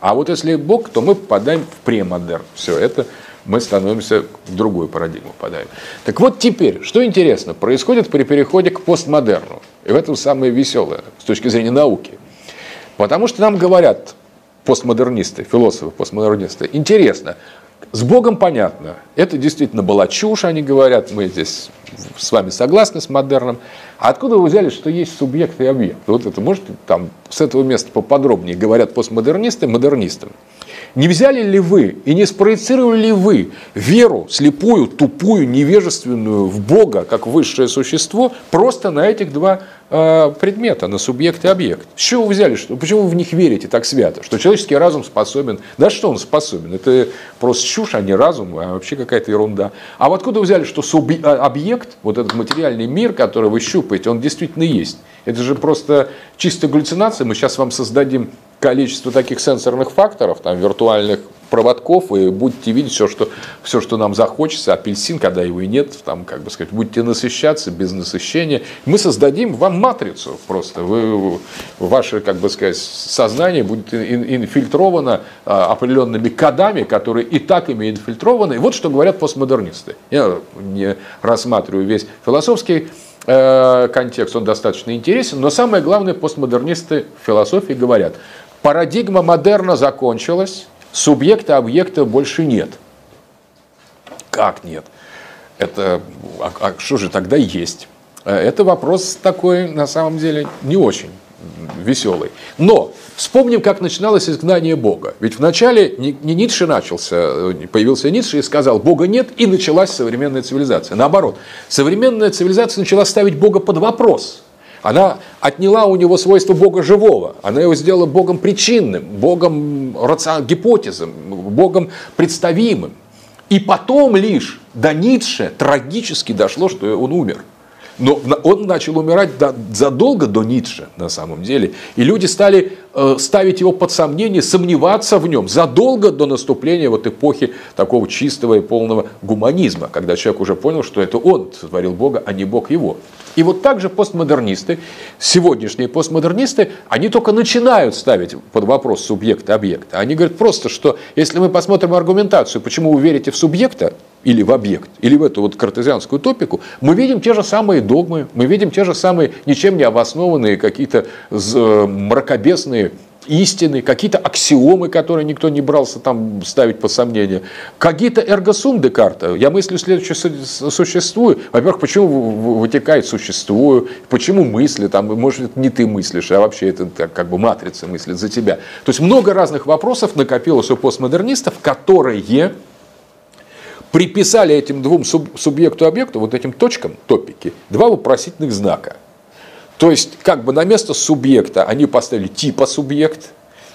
А вот если Бог, то мы попадаем в премодерн. Все, это мы становимся в другую парадигму попадаем. Так вот теперь, что интересно, происходит при переходе к постмодерну. И в этом самое веселое с точки зрения науки. Потому что нам говорят постмодернисты, философы постмодернисты, интересно, с Богом понятно, это действительно была чушь, они говорят, мы здесь с вами согласны с модерном. А откуда вы взяли, что есть субъект и объект? Вот это можете там с этого места поподробнее говорят постмодернисты модернистам. Не взяли ли вы и не спроецировали ли вы веру слепую, тупую, невежественную в Бога, как высшее существо, просто на этих два предмета, на субъект и объект? С чего вы взяли? Что, почему вы в них верите так свято? Что человеческий разум способен... Да что он способен? Это просто чушь, а не разум, а вообще какая-то ерунда. А вот откуда вы взяли, что субъ... А, объект, вот этот материальный мир, который вы щупаете, он действительно есть? Это же просто чистая галлюцинация. Мы сейчас вам создадим количество таких сенсорных факторов, там, виртуальных проводков, и будете видеть все, что, все, что нам захочется, апельсин, когда его и нет, там, как бы сказать, будете насыщаться без насыщения. Мы создадим вам матрицу просто. Вы, ваше, как бы сказать, сознание будет инфильтровано а, определенными кодами, которые и так ими инфильтрованы. И вот что говорят постмодернисты. Я не рассматриваю весь философский э, контекст, он достаточно интересен, но самое главное, постмодернисты в философии говорят, Парадигма модерна закончилась, субъекта, объекта больше нет. Как нет? Это, а, а что же тогда есть? Э, это вопрос такой, на самом деле, не очень веселый. Но вспомним, как начиналось изгнание Бога. Ведь вначале не Ницше начался, э, появился Ницше и сказал, Бога нет, и началась современная цивилизация. Наоборот, современная цивилизация начала ставить Бога под вопрос – она отняла у него свойство Бога живого. Она его сделала Богом причинным, Богом гипотезом, Богом представимым. И потом лишь до Ницше трагически дошло, что он умер. Но он начал умирать задолго до Ницше, на самом деле. И люди стали ставить его под сомнение, сомневаться в нем задолго до наступления вот эпохи такого чистого и полного гуманизма, когда человек уже понял, что это он сотворил Бога, а не Бог его. И вот также постмодернисты, сегодняшние постмодернисты, они только начинают ставить под вопрос субъекта объекта. Они говорят просто, что если мы посмотрим аргументацию, почему вы верите в субъекта, или в объект, или в эту вот картезианскую топику, мы видим те же самые догмы, мы видим те же самые ничем не обоснованные какие-то э, мракобесные истины, какие-то аксиомы, которые никто не брался там ставить под сомнение, какие-то эргосум Декарта. Я мыслю следующее существую. Во-первых, почему вытекает существую, почему мысли, там, может, не ты мыслишь, а вообще это как бы матрица мыслит за тебя. То есть много разных вопросов накопилось у постмодернистов, которые приписали этим двум субъекту-объекту, вот этим точкам, топики, два вопросительных знака – то есть, как бы на место субъекта они поставили типа субъект,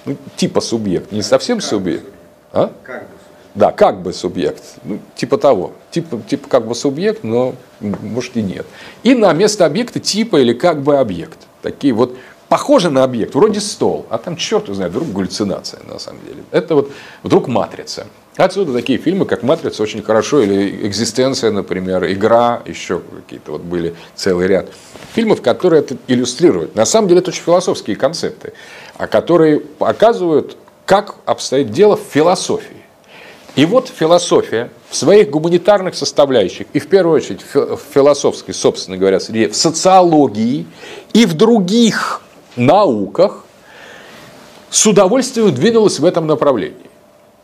ну, типа субъект, не совсем как субъект. А? Как бы. Да, как бы субъект. Ну, типа того. Типа, типа как бы субъект, но может и нет. И на место объекта типа или как бы объект. Такие вот похожи на объект, вроде стол, а там черт знает, вдруг галлюцинация на самом деле. Это вот вдруг матрица. Отсюда такие фильмы, как «Матрица» очень хорошо, или «Экзистенция», например, «Игра», еще какие-то вот были целый ряд фильмов, которые это иллюстрируют. На самом деле это очень философские концепты, а которые показывают, как обстоит дело в философии. И вот философия в своих гуманитарных составляющих, и в первую очередь в философской, собственно говоря, среде, в социологии и в других науках с удовольствием двинулась в этом направлении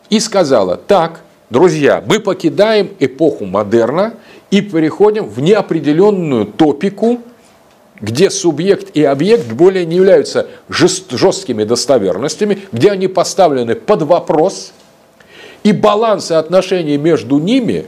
и сказала, так, друзья, мы покидаем эпоху модерна и переходим в неопределенную топику, где субъект и объект более не являются жесткими достоверностями, где они поставлены под вопрос, и баланс и отношения между ними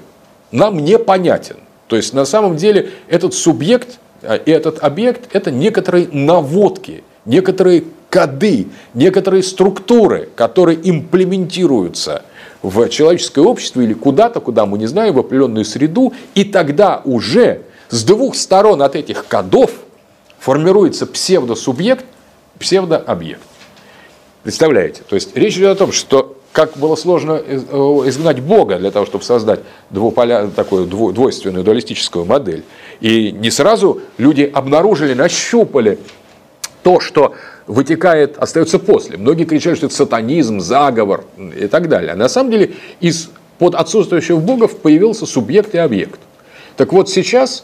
нам непонятен. То есть на самом деле этот субъект а, и этот объект – это некоторые наводки, некоторые коды, некоторые структуры, которые имплементируются в человеческое общество или куда-то, куда мы не знаем, в определенную среду, и тогда уже с двух сторон от этих кодов формируется псевдосубъект, псевдообъект. Представляете? То есть речь идет о том, что как было сложно э, изгнать Бога для того, чтобы создать двуполя, такую двойственную дуалистическую модель. И не сразу люди обнаружили, нащупали то, что вытекает, остается после. Многие кричали, что это сатанизм, заговор и так далее. А на самом деле из под отсутствующего богов появился субъект и объект. Так вот сейчас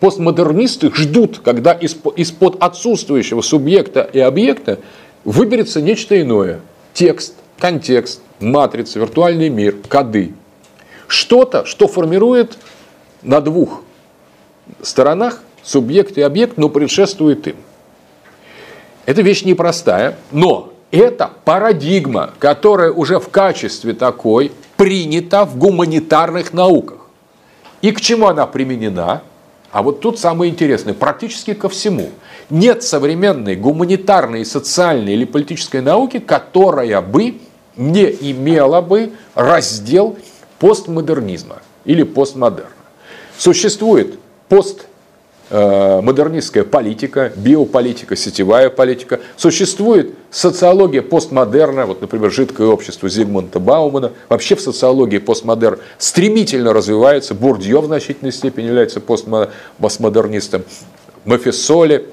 постмодернисты ждут, когда из-под отсутствующего субъекта и объекта выберется нечто иное. Текст, контекст, матрица, виртуальный мир, коды. Что-то, что формирует на двух сторонах субъект и объект, но предшествует им. Это вещь непростая, но это парадигма, которая уже в качестве такой принята в гуманитарных науках. И к чему она применена? А вот тут самое интересное, практически ко всему. Нет современной гуманитарной, социальной или политической науки, которая бы не имела бы раздел постмодернизма или постмодерна. Существует пост модернистская политика, биополитика, сетевая политика. Существует социология постмодерна, вот, например, жидкое общество Зигмунда Баумана. Вообще в социологии постмодерн стремительно развивается. Бурдье в значительной степени является постмодернистом. Мафисоли,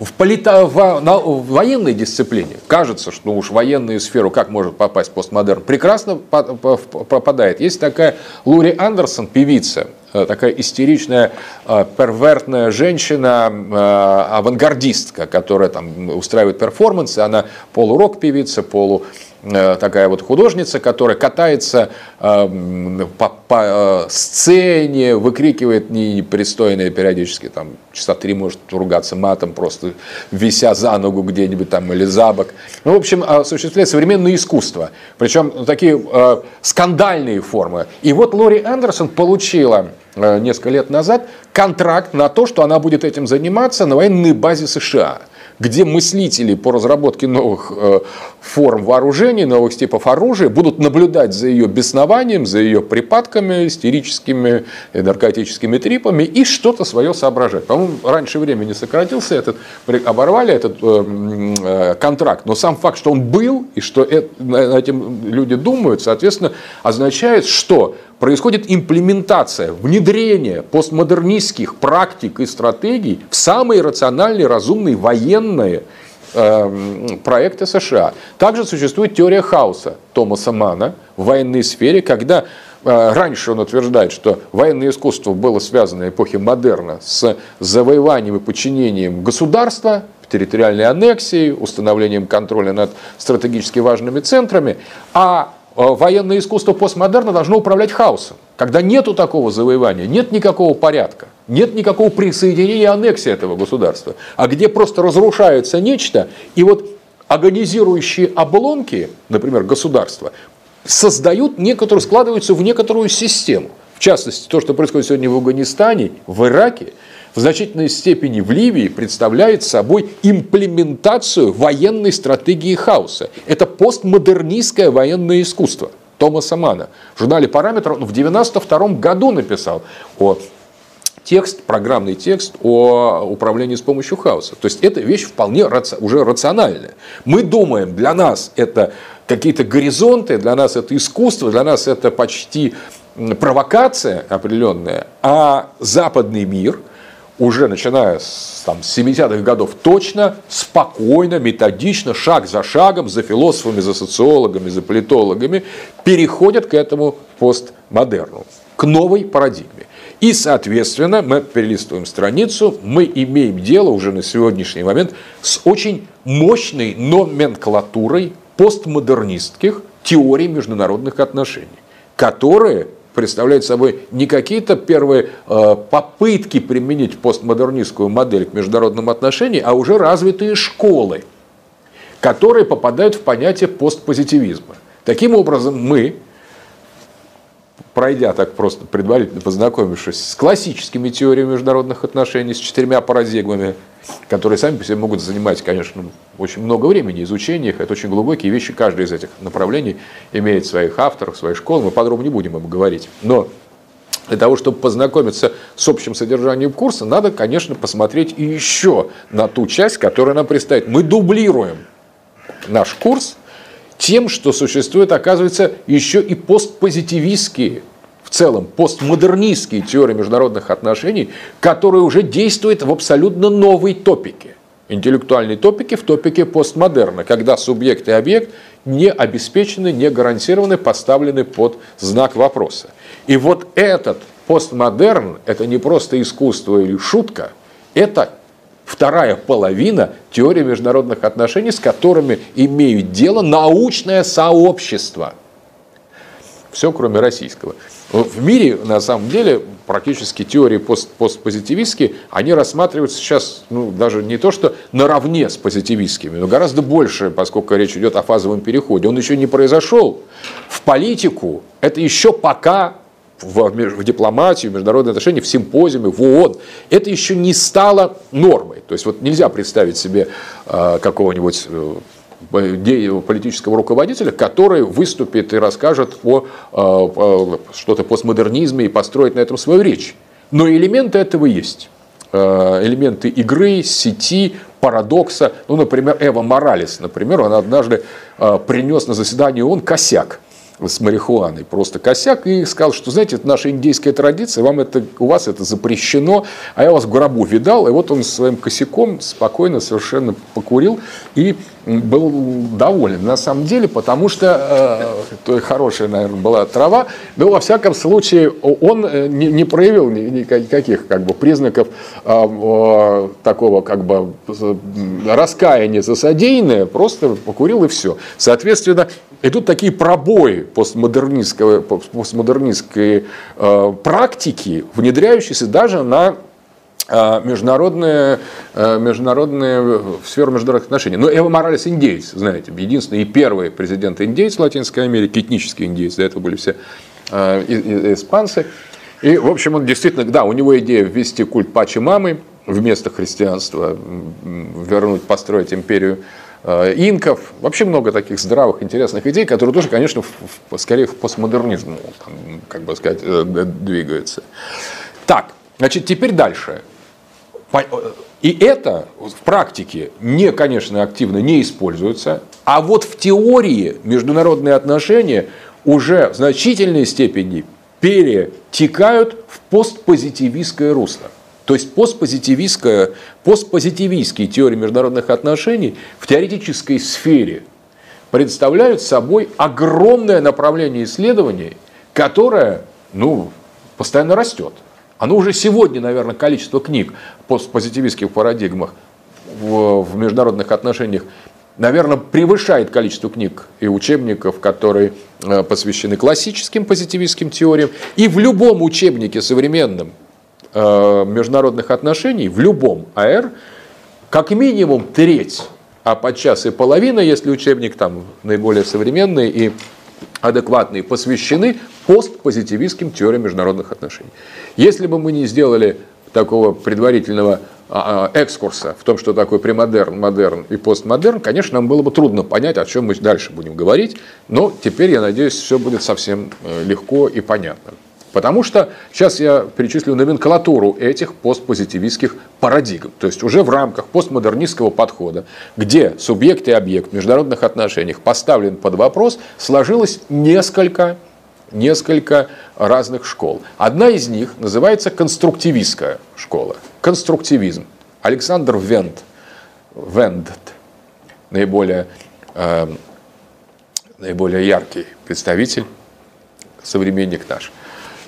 в, полито, в, военной дисциплине кажется, что ну уж в военную сферу как может попасть постмодерн, прекрасно попадает. Есть такая Лури Андерсон, певица, э, такая истеричная, э, первертная женщина, э, авангардистка, которая там устраивает перформансы, она полурок певица, полу Э, такая вот художница, которая катается э, по, по э, сцене, выкрикивает непристойные периодически, там, часа три может ругаться матом, просто вися за ногу где-нибудь там или за бок. Ну, в общем, осуществляет современное искусство, причем такие скандальные формы. И вот Лори Андерсон получила несколько лет назад контракт на то, что она будет этим заниматься на военной базе США где мыслители по разработке новых э, форм вооружений, новых типов оружия будут наблюдать за ее беснованием, за ее припадками, истерическими, наркотическими трипами и что-то свое соображать. По-моему, раньше времени сократился этот, оборвали этот э, э, контракт, но сам факт, что он был и что этим люди думают, соответственно, означает, что происходит имплементация, внедрение постмодернистских практик и стратегий в самые рациональные, разумные военные э, проекты США. Также существует теория хаоса Томаса Мана в военной сфере, когда э, раньше он утверждает, что военное искусство было связано в эпохе модерна с завоеванием и подчинением государства, территориальной аннексией, установлением контроля над стратегически важными центрами, а военное искусство постмодерна должно управлять хаосом. Когда нету такого завоевания, нет никакого порядка, нет никакого присоединения и аннексии этого государства, а где просто разрушается нечто, и вот агонизирующие обломки, например, государства, создают некоторую, складываются в некоторую систему. В частности, то, что происходит сегодня в Афганистане, в Ираке, в значительной степени в Ливии представляет собой имплементацию военной стратегии хаоса. Это постмодернистское военное искусство. Томаса Мана. В журнале «Параметр» он в 1992 году написал о текст, программный текст о управлении с помощью хаоса. То есть это вещь вполне уже рациональная. Мы думаем, для нас это какие-то горизонты, для нас это искусство, для нас это почти провокация определенная, а западный мир – уже начиная с, там, с 70-х годов точно, спокойно, методично, шаг за шагом, за философами, за социологами, за политологами, переходят к этому постмодерну, к новой парадигме. И, соответственно, мы перелистываем страницу, мы имеем дело уже на сегодняшний момент с очень мощной номенклатурой постмодернистских теорий международных отношений. которые представляют собой не какие-то первые э, попытки применить постмодернистскую модель к международным отношениям, а уже развитые школы, которые попадают в понятие постпозитивизма. Таким образом, мы, пройдя так просто предварительно познакомившись с классическими теориями международных отношений, с четырьмя парадигмами, которые сами по себе могут занимать, конечно, очень много времени изучения их. Это очень глубокие вещи. Каждое из этих направлений имеет своих авторов, свои школы. Мы подробно не будем об говорить. Но для того, чтобы познакомиться с общим содержанием курса, надо, конечно, посмотреть и еще на ту часть, которая нам предстоит. Мы дублируем наш курс тем, что существует, оказывается, еще и постпозитивистские в целом постмодернистские теории международных отношений, которые уже действуют в абсолютно новой топике. Интеллектуальной топике в топике постмодерна, когда субъект и объект не обеспечены, не гарантированы, поставлены под знак вопроса. И вот этот постмодерн – это не просто искусство или шутка, это вторая половина теории международных отношений, с которыми имеют дело научное сообщество. Все, кроме российского. В мире, на самом деле, практически теории пост постпозитивистские, они рассматриваются сейчас ну, даже не то, что наравне с позитивистскими, но гораздо больше, поскольку речь идет о фазовом переходе. Он еще не произошел. В политику это еще пока в, в дипломатию, в международные отношения, в симпозиуме, в ООН, это еще не стало нормой. То есть вот нельзя представить себе э, какого-нибудь э, политического руководителя, который выступит и расскажет о, о что-то постмодернизме и построит на этом свою речь. Но элементы этого есть. Э, элементы игры, сети, парадокса. Ну, например, Эва Моралес, например, он однажды э, принес на заседание ООН косяк с марихуаной, просто косяк, и сказал, что, знаете, это наша индейская традиция, вам это, у вас это запрещено, а я вас в гробу видал, и вот он своим косяком спокойно совершенно покурил и был доволен на самом деле, потому что э, то хорошая, наверное, была трава, но во всяком случае он э, не, не проявил никаких как бы признаков э, такого как бы раскаяния за содеянное, просто покурил и все. Соответственно, идут такие пробои постмодернистской, постмодернистской э, практики, внедряющиеся даже на международные, э, международные, в сферу международных отношений. Но Эва Моралес индейец, знаете, единственный и первый президент индейец Латинской Америке, этнический индейец, до этого были все испанцы. И, в общем, он действительно, да, у него идея ввести культ Пачи Мамы вместо христианства, вернуть, построить империю инков. Вообще много таких здравых, интересных идей, которые тоже, конечно, в, скорее в постмодернизм, как бы сказать, э, двигаются. Так, значит, теперь дальше. Э, и это в практике не, конечно, активно не используется, а вот в теории международные отношения уже в значительной степени перетекают в постпозитивистское русло. То есть постпозитивистская, постпозитивистские теории международных отношений в теоретической сфере представляют собой огромное направление исследований, которое ну, постоянно растет. Оно уже сегодня, наверное, количество книг по постпозитивистских парадигмах в, в международных отношениях наверное, превышает количество книг и учебников, которые э, посвящены классическим позитивистским теориям. И в любом учебнике современном Э, международных отношений в любом АР как минимум треть, а подчас и половина, если учебник там наиболее современный и адекватные, посвящены постпозитивистским теориям международных отношений. Если бы мы не сделали такого предварительного а, а, экскурса в том, что такое премодерн, модерн и постмодерн, конечно, нам было бы трудно понять, о чем мы дальше будем говорить, но теперь, я надеюсь, все будет совсем э, легко и понятно. Потому что сейчас я перечислю номенклатуру этих постпозитивистских парадигм. То есть уже в рамках постмодернистского подхода, где субъект и объект в международных отношениях поставлен под вопрос, сложилось несколько, несколько разных школ. Одна из них называется конструктивистская школа. Конструктивизм. Александр Вент, Вендт, наиболее, э, наиболее яркий представитель, современник наш –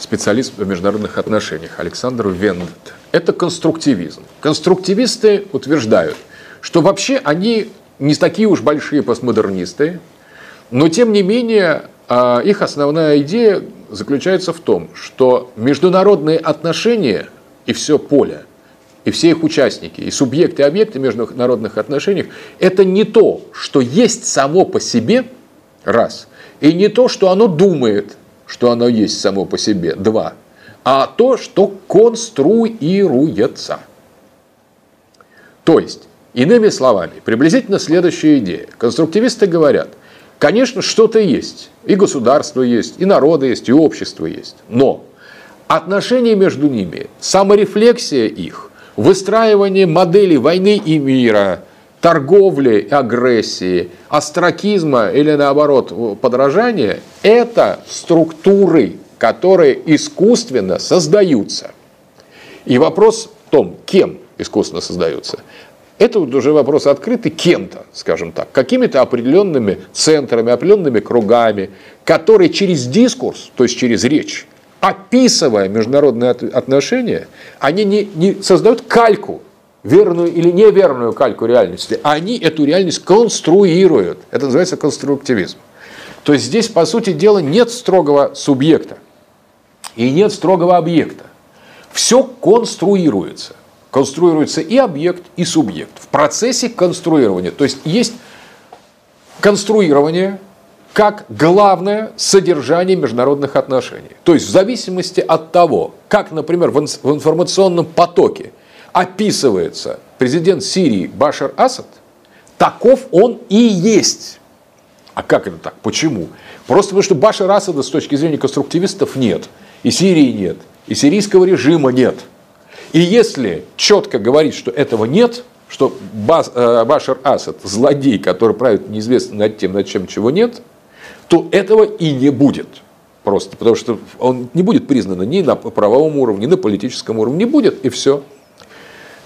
специалист в международных отношениях Александр Вендет. Это конструктивизм. Конструктивисты утверждают, что вообще они не такие уж большие постмодернисты, но тем не менее а, их основная идея заключается в том, что международные отношения и все поле, и все их участники, и субъекты и объекты международных отношений, это не то, что есть само по себе, раз, и не то, что оно думает, что оно есть само по себе, два, а то, что конструируется. То есть, иными словами, приблизительно следующая идея. Конструктивисты говорят, конечно, что-то есть, и государство есть, и народы есть, и общество есть, но отношения между ними, саморефлексия их, выстраивание моделей войны и мира, торговли агрессии, астракизма или наоборот подражания – это структуры, которые искусственно создаются. И вопрос в том, кем искусственно создаются. Это уже вопрос открытый кем-то, скажем так, какими-то определенными центрами, определенными кругами, которые через дискурс, то есть через речь, описывая международные отношения, они не, не создают кальку, верную или неверную кальку реальности, а они эту реальность конструируют. Это называется конструктивизм. То есть здесь, по сути дела, нет строгого субъекта и нет строгого объекта. Все конструируется. Конструируется и объект, и субъект. В процессе конструирования. То есть есть конструирование, как главное содержание международных отношений. То есть в зависимости от того, как, например, в информационном потоке описывается президент Сирии Башар Асад, таков он и есть. А как это так? Почему? Просто потому, что Башар Асада с точки зрения конструктивистов нет. И Сирии нет. И сирийского режима нет. И если четко говорить, что этого нет, что э, Башар Асад злодей, который правит неизвестно над тем, над чем чего нет, то этого и не будет. Просто потому что он не будет признан ни на правовом уровне, ни на политическом уровне. Не будет, и все.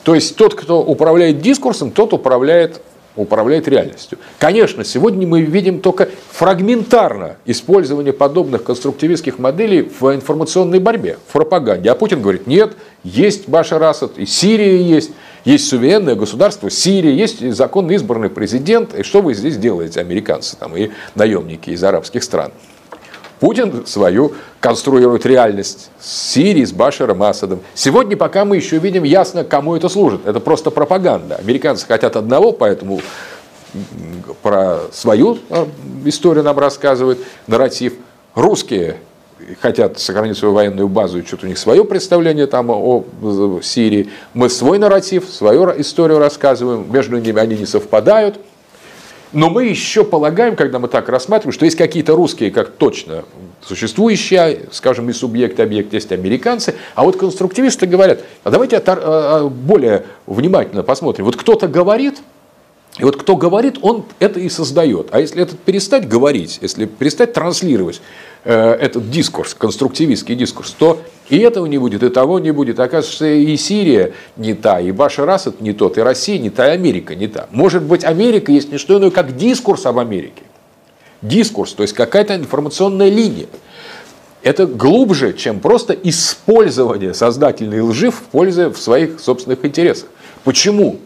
То есть тот, кто управляет дискурсом, тот управляет, управляет реальностью. Конечно, сегодня мы видим только фрагментарно использование подобных конструктивистских моделей в информационной борьбе, в пропаганде. А Путин говорит, нет, есть Башар Асад, и Сирия есть. Есть суверенное государство Сирия, есть законно избранный президент. И что вы здесь делаете, американцы там, и наемники из арабских стран? Путин свою конструирует реальность с Сирией, с Башаром Асадом. Сегодня пока мы еще видим ясно, кому это служит. Это просто пропаганда. Американцы хотят одного, поэтому про свою а, историю нам рассказывают, нарратив. Русские хотят сохранить свою военную базу, и что-то у них свое представление там о Сирии. Мы свой нарратив, свою историю рассказываем, между ними они не совпадают. Но мы еще полагаем, когда мы так рассматриваем, что есть какие-то русские, как точно существующие, скажем, и субъект, и объект, есть американцы. А вот конструктивисты говорят, а давайте более внимательно посмотрим. Вот кто-то говорит, и вот кто говорит, он это и создает. А если этот перестать говорить, если перестать транслировать э, этот дискурс, конструктивистский дискурс, то и этого не будет, и того не будет. Оказывается, и Сирия не та, и Башар Асад не тот, и Россия не та, и Америка не та. Может быть, Америка есть не что иное, как дискурс об Америке. Дискурс, то есть какая-то информационная линия. Это глубже, чем просто использование создательной лжи в пользу в своих собственных интересах. Почему?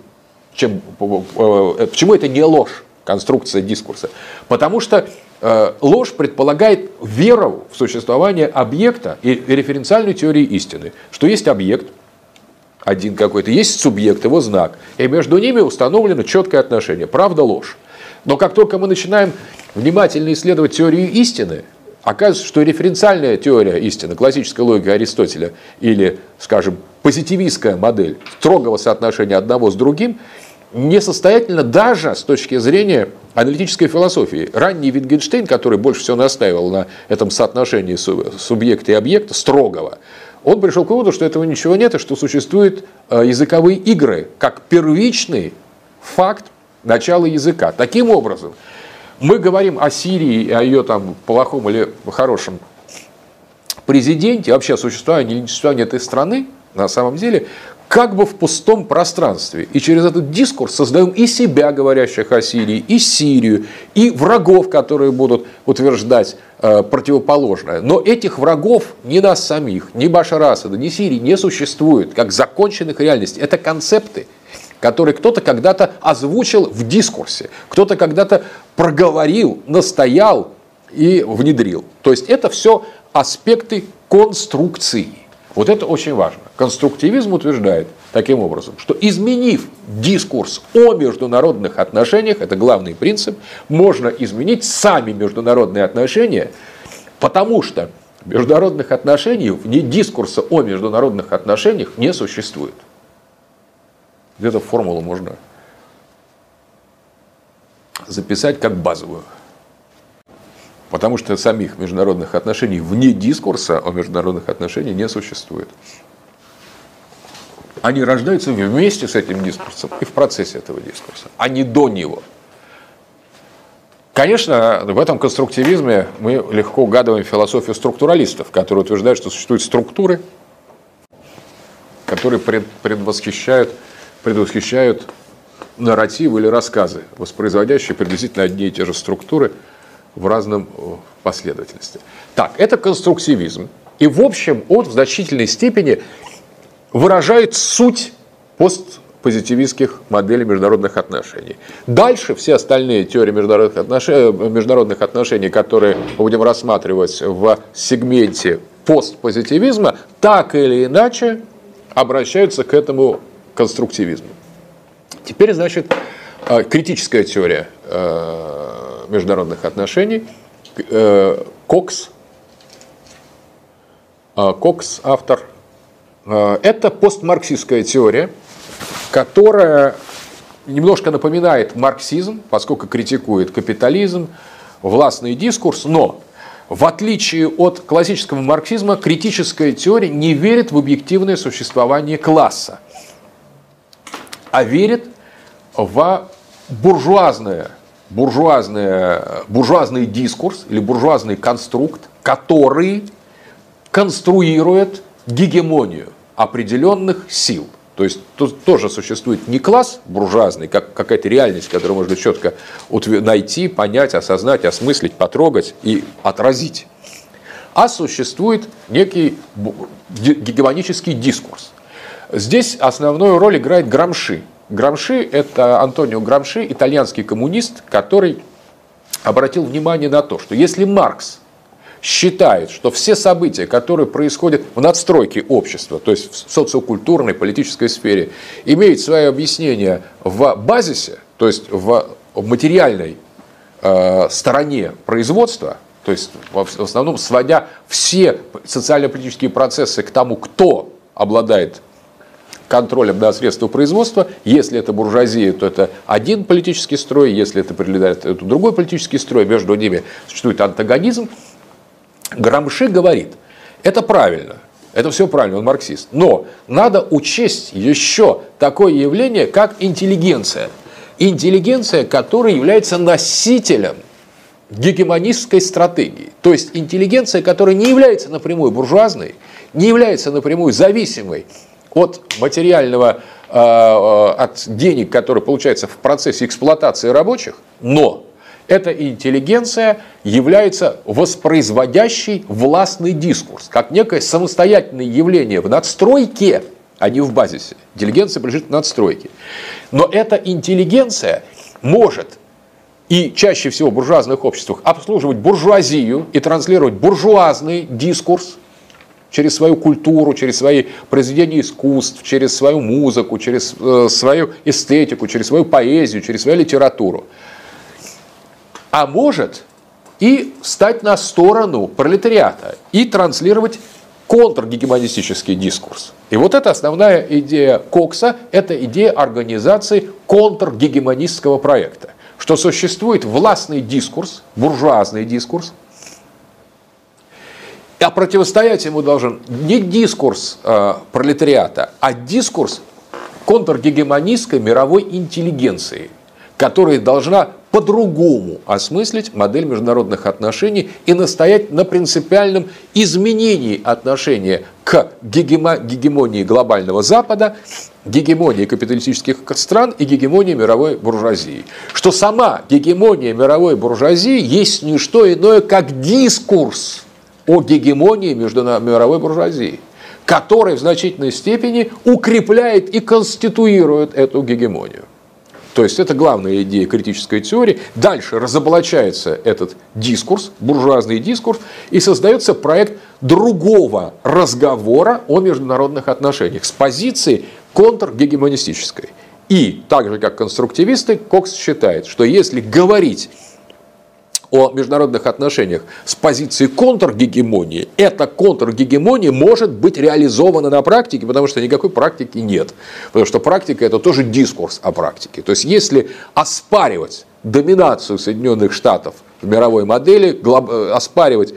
Чем, э, почему это не ложь, конструкция дискурса? Потому что э, ложь предполагает веру в существование объекта и референциальную теорию истины, что есть объект, один какой-то, есть субъект, его знак, и между ними установлено четкое отношение, правда, ложь. Но как только мы начинаем внимательно исследовать теорию истины, оказывается, что референциальная теория истины, классическая логика Аристотеля или, скажем, позитивистская модель строгого соотношения одного с другим несостоятельно даже с точки зрения аналитической философии. Ранний Витгенштейн, который больше всего настаивал на этом соотношении субъекта и объекта строгого, он пришел к выводу, что этого ничего нет, и что существуют э, языковые игры как первичный факт начала языка. Таким образом, мы говорим о Сирии, о ее там плохом или хорошем президенте, вообще о существовании или несуществовании этой страны, на самом деле, как бы в пустом пространстве. И через этот дискурс создаем и себя, говорящих о Сирии, и Сирию, и врагов, которые будут утверждать э, противоположное. Но этих врагов ни нас самих, ни Башара Асада, ни Сирии не существует, как законченных реальностей. Это концепты, которые кто-то когда-то озвучил в дискурсе, кто-то когда-то проговорил, настоял, и внедрил. То есть это все аспекты конструкции. Вот это очень важно. Конструктивизм утверждает таким образом, что изменив дискурс о международных отношениях, это главный принцип, можно изменить сами международные отношения, потому что международных отношений, вне дискурса о международных отношениях не существует. Где-то формулу можно записать как базовую. Потому что самих международных отношений вне дискурса о международных отношениях не существует. Они рождаются вместе с этим дискурсом и в процессе этого дискурса, а не до него. Конечно, в этом конструктивизме мы легко угадываем философию структуралистов, которые утверждают, что существуют структуры, которые предвосхищают, предвосхищают нарративы или рассказы, воспроизводящие приблизительно одни и те же структуры в разном последовательности. Так, это конструктивизм. И, в общем, он в значительной степени выражает суть постпозитивистских моделей международных отношений. Дальше все остальные теории международных отношений, международных отношений, которые будем рассматривать в сегменте постпозитивизма, так или иначе обращаются к этому конструктивизму. Теперь, значит, э, критическая теория э, международных отношений. Э, Кокс, Кокс, автор Э, это постмарксистская теория, которая немножко напоминает марксизм, поскольку критикует капитализм, властный дискурс, но в отличие от классического марксизма, критическая теория не верит в объективное существование класса, а верит в буржуазное, буржуазное, буржуазный дискурс или буржуазный конструкт, который конструирует гегемонию определенных сил. То есть тут тоже существует не класс буржуазный, как какая-то реальность, которую можно четко найти, понять, осознать, осмыслить, потрогать и отразить. А существует некий гегемонический дискурс. Здесь основную роль играет Грамши. Грамши – это Антонио Грамши, итальянский коммунист, который обратил внимание на то, что если Маркс считает, что все события, которые происходят в надстройке общества, то есть в социокультурной, политической сфере, имеют свое объяснение в базисе, то есть в материальной э, стороне производства, то есть в основном сводя все социально-политические процессы к тому, кто обладает контролем над средства производства. Если это буржуазия, то это один политический строй, если это прилетает, это другой политический строй, между ними существует антагонизм. Грамши говорит, это правильно, это все правильно, он марксист. Но надо учесть еще такое явление, как интеллигенция. Интеллигенция, которая является носителем гегемонистской стратегии. То есть интеллигенция, которая не является напрямую буржуазной, не является напрямую зависимой от материального, э, э, от денег, которые получаются в процессе эксплуатации рабочих, но эта интеллигенция является воспроизводящей властный дискурс, как некое самостоятельное явление в надстройке, а не в базисе. Интеллигенция принадлежит к надстройке. Но эта интеллигенция может и чаще всего в буржуазных обществах обслуживать буржуазию и транслировать буржуазный дискурс через свою культуру, через свои произведения искусств, через свою музыку, через э, свою эстетику, через свою поэзию, через свою литературу а может и встать на сторону пролетариата и транслировать контргегемонистический дискурс. И вот это основная идея Кокса, это идея организации контргегемонистского проекта, что существует властный дискурс, буржуазный дискурс, а противостоять ему должен не дискурс э, пролетариата, а дискурс контргегемонистской мировой интеллигенции, которая должна по-другому осмыслить модель международных отношений и настоять на принципиальном изменении отношения к гегемонии глобального Запада, гегемонии капиталистических стран и гегемонии мировой буржуазии. Что сама гегемония мировой буржуазии есть не что иное, как дискурс о гегемонии мировой буржуазии, который в значительной степени укрепляет и конституирует эту гегемонию. То есть это главная идея критической теории. Дальше разоблачается этот дискурс, буржуазный дискурс, и создается проект другого разговора о международных отношениях с позиции контргегемонистической. И так же, как конструктивисты, Кокс считает, что если говорить о международных отношениях с позиции контргегемонии, эта контргегемония может быть реализована на практике, потому что никакой практики нет. Потому что практика – это тоже дискурс о практике. То есть, если оспаривать доминацию Соединенных Штатов в мировой модели, э, оспаривать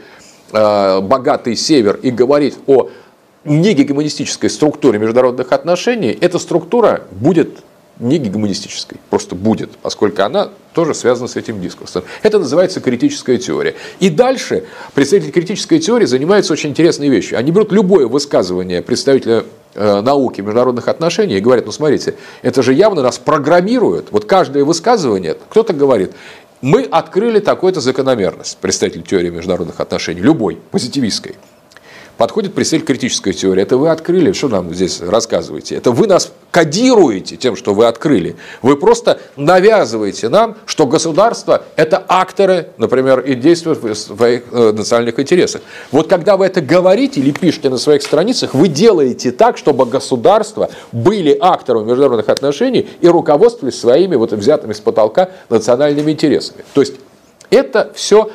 э, богатый север и говорить о негегемонистической структуре международных отношений, эта структура будет не гегемонистической, просто будет, поскольку она тоже связана с этим дискурсом. Это называется критическая теория. И дальше представители критической теории занимаются очень интересной вещью. Они берут любое высказывание представителя э, науки международных отношений и говорят, ну смотрите, это же явно нас программирует. Вот каждое высказывание, кто-то говорит, мы открыли такую-то закономерность, представитель теории международных отношений, любой, позитивистской подходит представитель критической теории. Это вы открыли, что нам здесь рассказываете? Это вы нас кодируете тем, что вы открыли. Вы просто навязываете нам, что государство – это акторы, например, и действуют в своих э, национальных интересах. Вот когда вы это говорите или пишете на своих страницах, вы делаете так, чтобы государства были акторами международных отношений и руководствовались своими вот взятыми с потолка национальными интересами. То есть это все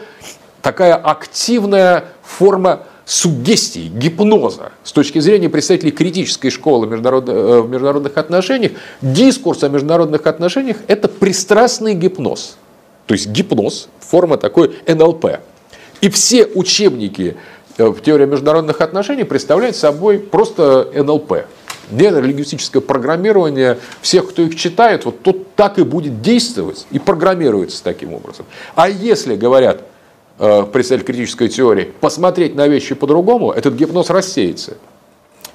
такая активная форма суггестии, гипноза с точки зрения представителей критической школы э, в международных отношениях, дискурс о международных отношениях – это пристрастный гипноз. То есть гипноз, форма такой НЛП. И все учебники э, в теории международных отношений представляют собой просто НЛП. Нейролингвистическое программирование всех, кто их читает, вот тот так и будет действовать и программируется таким образом. А если говорят, представитель критической теории, посмотреть на вещи по-другому, этот гипноз рассеется.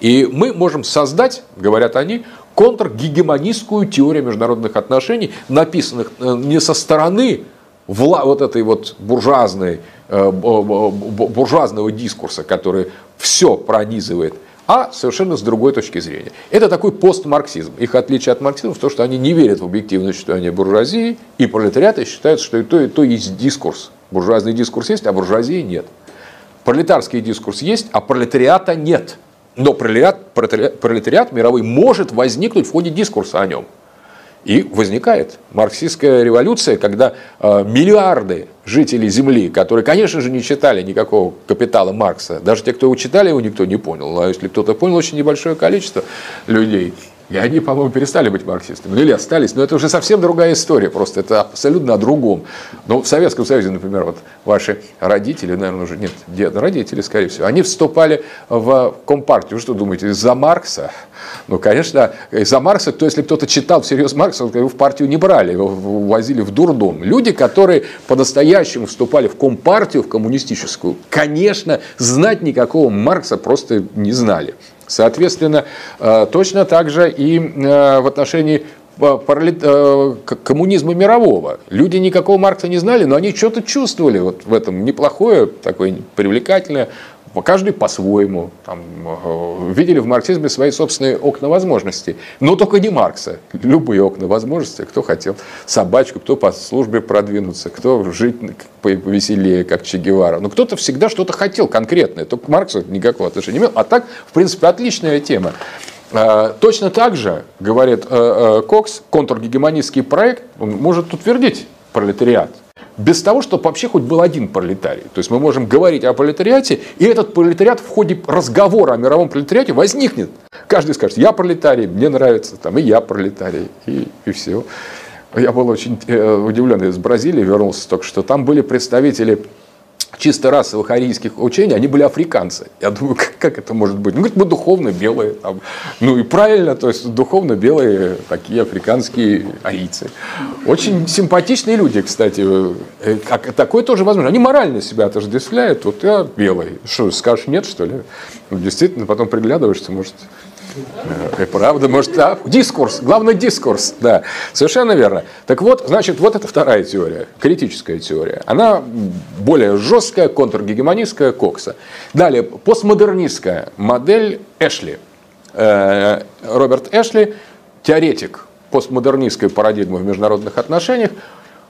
И мы можем создать, говорят они, контргегемонистскую теорию международных отношений, написанных э, не со стороны вла- вот этой вот буржуазной, э, буржуазного дискурса, который все пронизывает, а совершенно с другой точки зрения. Это такой постмарксизм. Их отличие от марксизма в том, что они не верят в объективное существование буржуазии и пролетариата считают, что и то, и то есть дискурс Буржуазный дискурс есть, а буржуазии нет. Пролетарский дискурс есть, а пролетариата нет. Но пролетариат, пролетариат мировой может возникнуть в ходе дискурса о нем. И возникает марксистская революция, когда э, миллиарды жителей Земли, которые, конечно же, не читали никакого капитала Маркса, даже те, кто его читали, его никто не понял. А если кто-то понял, очень небольшое количество людей, и они, по-моему, перестали быть марксистами. Ну или остались. Но это уже совсем другая история. Просто это абсолютно о другом. Но в Советском Союзе, например, вот ваши родители, наверное, уже нет, дед, родители, скорее всего, они вступали в Компартию. Вы что думаете, из-за Маркса? Ну, конечно, из-за Маркса, то если кто-то читал всерьез Маркса, его в партию не брали, его возили в дурдом. Люди, которые по-настоящему вступали в Компартию, в коммунистическую, конечно, знать никакого Маркса просто не знали. Соответственно, э, точно так же и э, в отношении э, коммунизма мирового. Люди никакого Маркса не знали, но они что-то чувствовали вот в этом неплохое, такое привлекательное каждый по-своему. Там, э, видели в марксизме свои собственные окна возможностей. Но только не Маркса. Любые окна возможностей. Кто хотел собачку, кто по службе продвинуться, кто жить повеселее, как Че Гевара. Но кто-то всегда что-то хотел конкретное. Только Марксу никакого отношения не имел. А так, в принципе, отличная тема. Э, точно так же, говорит э, Кокс, контргегемонистский проект, он может утвердить пролетариат без того, чтобы вообще хоть был один пролетарий. То есть мы можем говорить о пролетариате, и этот пролетариат в ходе разговора о мировом пролетариате возникнет. Каждый скажет, я пролетарий, мне нравится, там, и я пролетарий, и, и все. Я был очень э, удивлен из Бразилии, вернулся только что. Там были представители чисто расовых арийских учений, они были африканцы. Я думаю, как, как это может быть? Ну, говорит, мы духовно белые. Там. Ну и правильно, то есть духовно белые такие африканские арийцы. Очень симпатичные люди, кстати. Э, как, такое тоже возможно. Они морально себя отождествляют. Вот я белый. Что, скажешь нет, что ли? Ну, действительно, потом приглядываешься, может, и э, правда, может, да, дискурс, главный дискурс, да, совершенно верно. Так вот, значит, вот это вторая теория, критическая теория. Она более жесткая, контргегемонистская, Кокса. Далее, постмодернистская модель Эшли. Э, Роберт Эшли, теоретик постмодернистская парадигма в международных отношениях,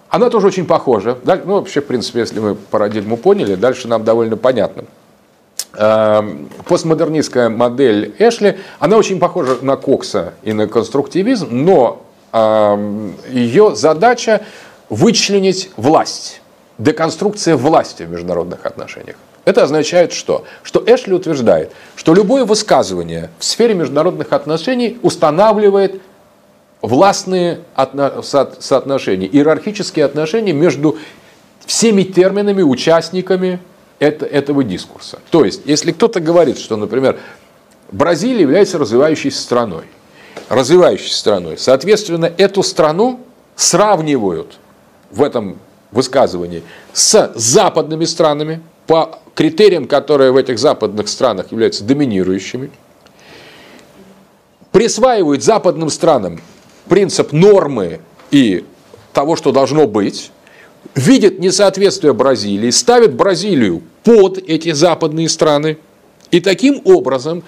она тоже очень похожа. Ну, вообще, в принципе, если мы парадигму поняли, дальше нам довольно понятно. Эм, постмодернистская модель Эшли, она очень похожа на Кокса и на конструктивизм, но эм, ее задача вычленить власть, деконструкция власти в международных отношениях. Это означает что? Что Эшли утверждает, что любое высказывание в сфере международных отношений устанавливает властные соотношения, иерархические отношения между всеми терминами, участниками этого дискурса. То есть, если кто-то говорит, что, например, Бразилия является развивающейся страной, развивающейся страной, соответственно, эту страну сравнивают в этом высказывании с западными странами по критериям, которые в этих западных странах являются доминирующими, присваивают западным странам принцип нормы и того, что должно быть, видит несоответствие Бразилии, ставит Бразилию под эти западные страны, и таким образом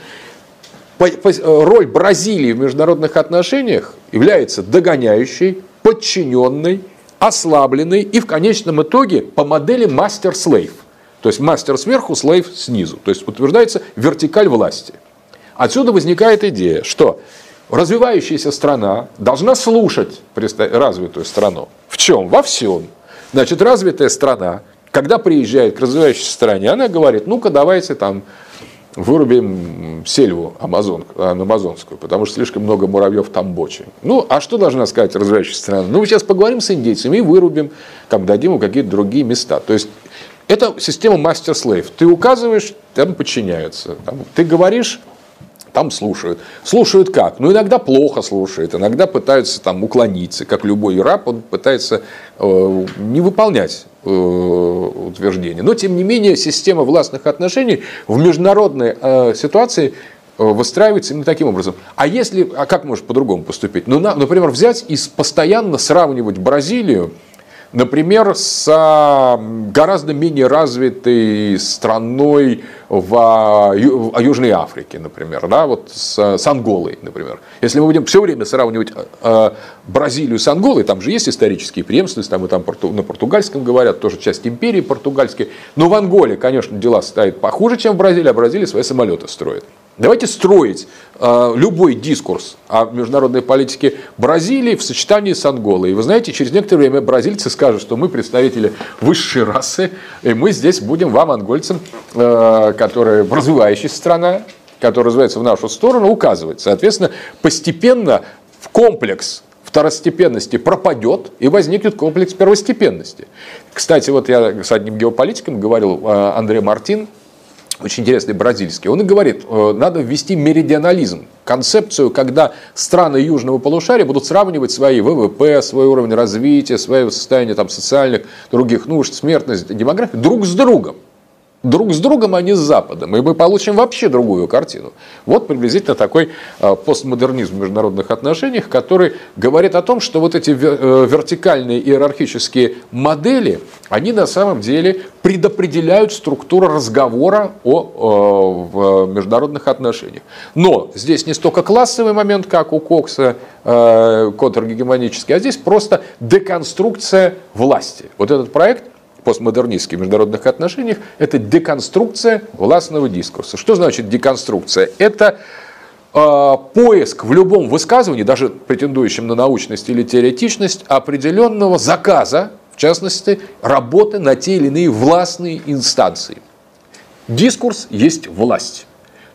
роль Бразилии в международных отношениях является догоняющей, подчиненной, ослабленной и в конечном итоге по модели мастер-слейв. То есть мастер сверху, слейв снизу. То есть утверждается вертикаль власти. Отсюда возникает идея, что развивающаяся страна должна слушать развитую страну. В чем? Во всем. Значит, развитая страна, когда приезжает к развивающейся стране, она говорит, ну-ка давайте там вырубим сельву Амазон, амазонскую, потому что слишком много муравьев там бочи. Ну, а что должна сказать развивающаяся страна? Ну, сейчас поговорим с индейцами и вырубим, как дадим им какие-то другие места. То есть, это система мастер-слейв. Ты указываешь, там подчиняются. Там, ты говоришь, там слушают. Слушают как? Ну, иногда плохо слушают, иногда пытаются там уклониться, как любой раб, он пытается э, не выполнять э, утверждения. Но, тем не менее, система властных отношений в международной э, ситуации э, выстраивается именно таким образом. А если, а как может по-другому поступить? Ну, на, например, взять и постоянно сравнивать Бразилию Например, с гораздо менее развитой страной в Южной Африке, например, да, вот с, с Анголой, например. Если мы будем все время сравнивать э, Бразилию с Анголой, там же есть исторические преемственности, там и там на португальском говорят, тоже часть империи португальской, но в Анголе, конечно, дела стоят похуже, чем в Бразилии, а Бразилия свои самолеты строит. Давайте строить э, любой дискурс о международной политике Бразилии в сочетании с Анголой. И вы знаете, через некоторое время бразильцы скажут, что мы представители высшей расы, и мы здесь будем вам, ангольцам, э, которая развивающаяся страна, которая развивается в нашу сторону, указывать. Соответственно, постепенно в комплекс второстепенности пропадет и возникнет комплекс первостепенности. Кстати, вот я с одним геополитиком говорил, э, Андрей Мартин, очень интересный бразильский, он и говорит, э, надо ввести меридионализм, концепцию, когда страны южного полушария будут сравнивать свои ВВП, свой уровень развития, свое состояние там, социальных, других нужд, смертность, демографию друг с другом друг с другом, а не с Западом. И мы получим вообще другую картину. Вот приблизительно такой а, постмодернизм в международных отношениях, который говорит о том, что вот эти э, вертикальные иерархические модели, они на самом деле предопределяют структуру разговора о, в международных отношениях. Но здесь не столько классовый момент, как у Кокса, э, контргегемонический, а здесь просто деконструкция власти. Вот этот проект постмодернистских международных отношениях, это деконструкция властного дискурса. Что значит деконструкция? Это э, поиск в любом высказывании, даже претендующем на научность или теоретичность, определенного заказа, в частности, работы на те или иные властные инстанции. Дискурс есть власть.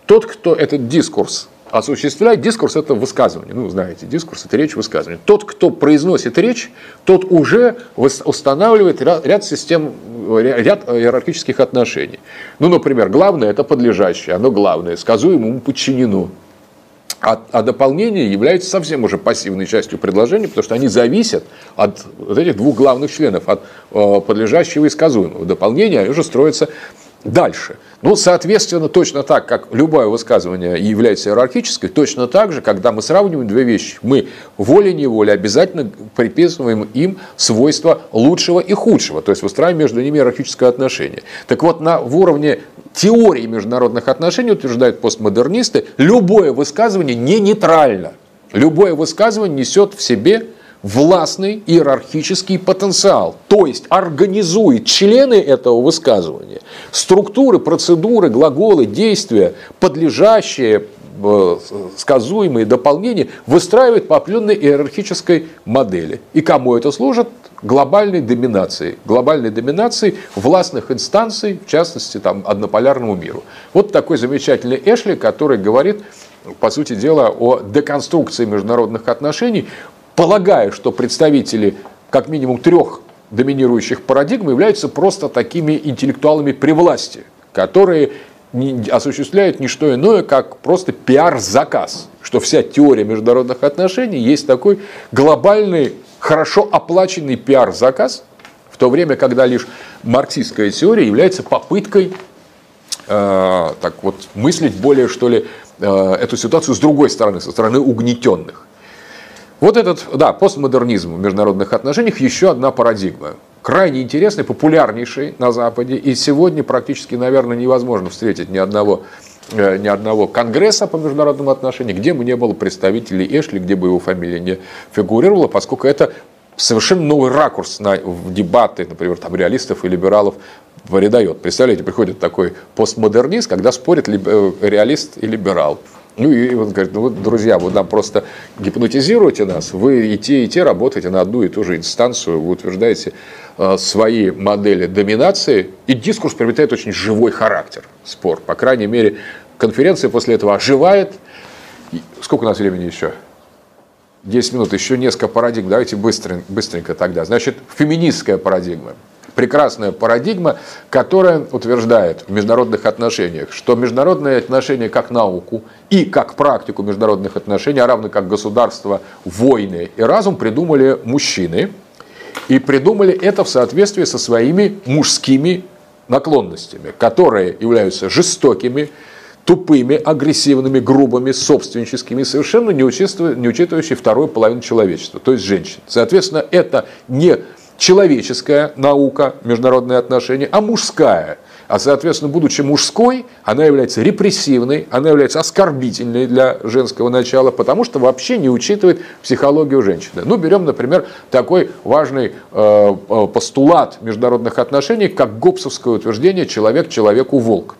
Тот, кто этот дискурс осуществлять. Дискурс – это высказывание. Ну, знаете, дискурс – это речь высказывания. Тот, кто произносит речь, тот уже устанавливает ряд, систем, ряд иерархических отношений. Ну, например, главное – это подлежащее, оно главное, сказуемому подчинено. А, а дополнение является совсем уже пассивной частью предложения, потому что они зависят от вот этих двух главных членов, от э, подлежащего и сказуемого. Дополнение уже строятся дальше. Ну, соответственно, точно так, как любое высказывание является иерархической, точно так же, когда мы сравниваем две вещи, мы волей-неволей обязательно приписываем им свойства лучшего и худшего, то есть выстраиваем между ними иерархическое отношение. Так вот, на, уровне теории международных отношений, утверждают постмодернисты, любое высказывание не нейтрально. Любое высказывание несет в себе властный иерархический потенциал, то есть организует члены этого высказывания, структуры, процедуры, глаголы, действия, подлежащие э, сказуемые дополнения выстраивает по определенной иерархической модели. И кому это служит? Глобальной доминации. Глобальной доминации властных инстанций, в частности, там, однополярному миру. Вот такой замечательный Эшли, который говорит, по сути дела, о деконструкции международных отношений, полагаю, что представители как минимум трех доминирующих парадигм являются просто такими интеллектуалами при власти, которые не, осуществляют не что иное, как просто пиар-заказ, что вся теория международных отношений есть такой глобальный, хорошо оплаченный пиар-заказ, в то время, когда лишь марксистская теория является попыткой э, так вот, мыслить более, что ли, э, эту ситуацию с другой стороны, со стороны угнетенных. Вот этот, да, постмодернизм в международных отношениях еще одна парадигма. Крайне интересный, популярнейший на Западе. И сегодня практически, наверное, невозможно встретить ни одного э, ни одного конгресса по международным отношениям, где бы не было представителей Эшли, где бы его фамилия не фигурировала, поскольку это совершенно новый ракурс на в дебаты, например, там, реалистов и либералов придает. Представляете, приходит такой постмодернист, когда спорят э, реалист и либерал. Ну и он говорит, ну вот, друзья, вы нам просто гипнотизируете нас, вы и те, и те работаете на одну и ту же инстанцию, вы утверждаете э, свои модели доминации, и дискурс приобретает очень живой характер, спор. По крайней мере, конференция после этого оживает. Сколько у нас времени еще? 10 минут, еще несколько парадигм, давайте быстренько, быстренько тогда. Значит, феминистская парадигма прекрасная парадигма, которая утверждает в международных отношениях, что международные отношения как науку и как практику международных отношений, а равно как государство, войны и разум придумали мужчины. И придумали это в соответствии со своими мужскими наклонностями, которые являются жестокими, тупыми, агрессивными, грубыми, собственническими, совершенно не, учитывая, не учитывающие вторую половину человечества, то есть женщин. Соответственно, это не человеческая наука, международные отношения, а мужская. А, соответственно, будучи мужской, она является репрессивной, она является оскорбительной для женского начала, потому что вообще не учитывает психологию женщины. Ну, берем, например, такой важный э, э постулат международных отношений, как гоббсовское утверждение «человек человеку волк».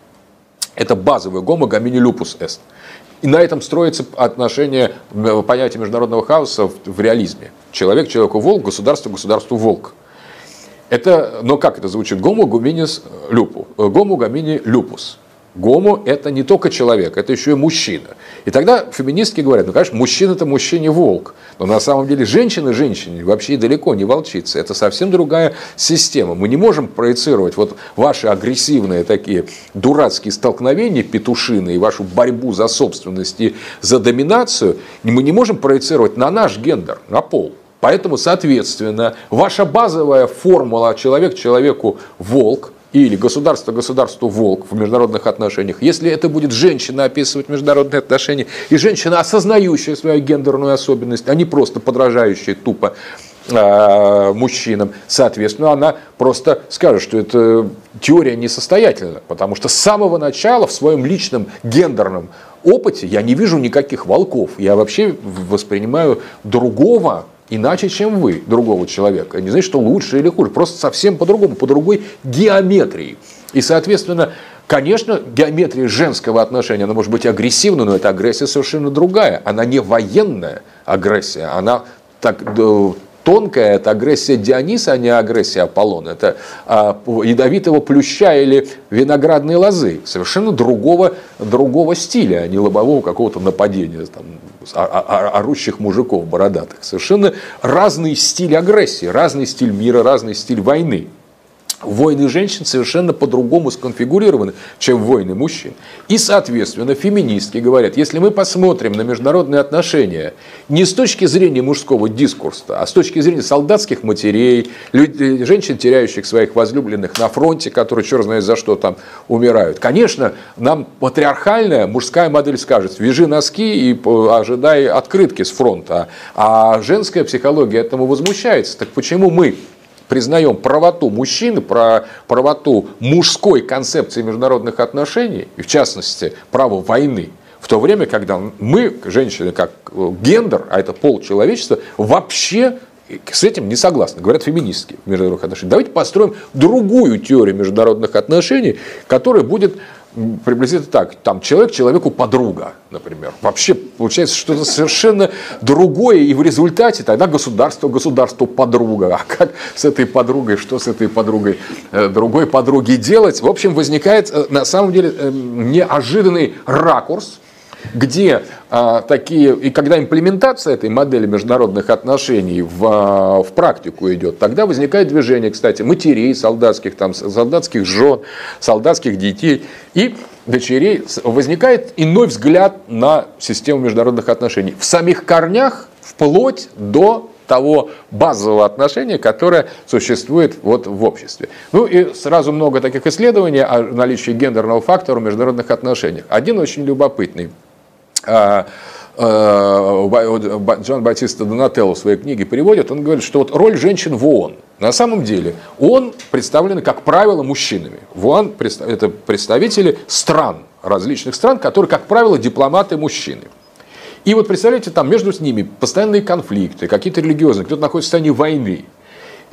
Это базовый гомо гомини эст. И на этом строится отношение, э, понятия международного хаоса в, в реализме. Человек человеку волк, государство государству волк. Это, но как это звучит? Гомо гуминис люпу. Э, гомо гомини люпус. Гомо – это не только человек, это еще и мужчина. И тогда феминистки говорят, ну, конечно, мужчина – это мужчине волк. Но на самом деле женщина женщине вообще далеко не волчица. Это совсем другая система. Мы не можем проецировать вот ваши агрессивные такие дурацкие столкновения петушины и вашу борьбу за собственность и за доминацию. Мы не можем проецировать на наш гендер, на пол. Поэтому, соответственно, ваша базовая формула человек человеку волк – или государство государству волк в международных отношениях, если это будет женщина описывать международные отношения, и женщина, осознающая свою гендерную особенность, а не просто подражающая тупо э, мужчинам, соответственно, она просто скажет, что эта теория несостоятельна, потому что с самого начала в своем личном гендерном опыте я не вижу никаких волков. Я вообще воспринимаю другого иначе, чем вы, другого человека. Не значит, что лучше или хуже, просто совсем по-другому, по другой геометрии. И, соответственно, конечно, геометрия женского отношения, она может быть агрессивной, но эта агрессия совершенно другая. Она не военная агрессия, она так, тонкая, это агрессия Диониса, а не агрессия Аполлона. Это а, ядовитого плюща или виноградной лозы. Совершенно другого, другого стиля, а не лобового какого-то нападения там, орущих мужиков бородатых. Совершенно разный стиль агрессии, разный стиль мира, разный стиль войны. Войны женщин совершенно по-другому сконфигурированы, чем войны мужчин. И, соответственно, феминистки говорят, если мы посмотрим на международные отношения не с точки зрения мужского дискурса, а с точки зрения солдатских матерей, людей, женщин, теряющих своих возлюбленных на фронте, которые черт знает за что там умирают. Конечно, нам патриархальная мужская модель скажет, вяжи носки и ожидай открытки с фронта. А женская психология этому возмущается. Так почему мы признаем правоту мужчины, про правоту мужской концепции международных отношений, и в частности право войны, В то время, когда мы, женщины, как гендер, а это пол человечества, вообще с этим не согласны, говорят феминистки международных отношениях. Давайте построим другую теорию международных отношений, которая будет приблизительно так. Там человек человеку подруга, например. Вообще получается что-то совершенно другое, и в результате тогда государство государству подруга. А как с этой подругой, что с этой подругой э, другой подруги делать? В общем, возникает э, на самом деле э, неожиданный ракурс, где а, такие, и когда имплементация этой модели международных отношений в, а, в практику идет, тогда возникает движение, кстати, матерей солдатских, там, солдатских жен, солдатских детей и дочерей. Возникает иной взгляд на систему международных отношений. В самих корнях вплоть до того базового отношения, которое существует вот в обществе. Ну и сразу много таких исследований о наличии гендерного фактора в международных отношениях. Один очень любопытный – Джон Батиста Донателло в своей книге переводит, он говорит, что вот роль женщин в ООН, на самом деле, ООН представлены, как правило, мужчинами. В ООН это представители стран, различных стран, которые, как правило, дипломаты мужчины. И вот представляете, там между ними постоянные конфликты, какие-то религиозные, кто-то находится в состоянии войны.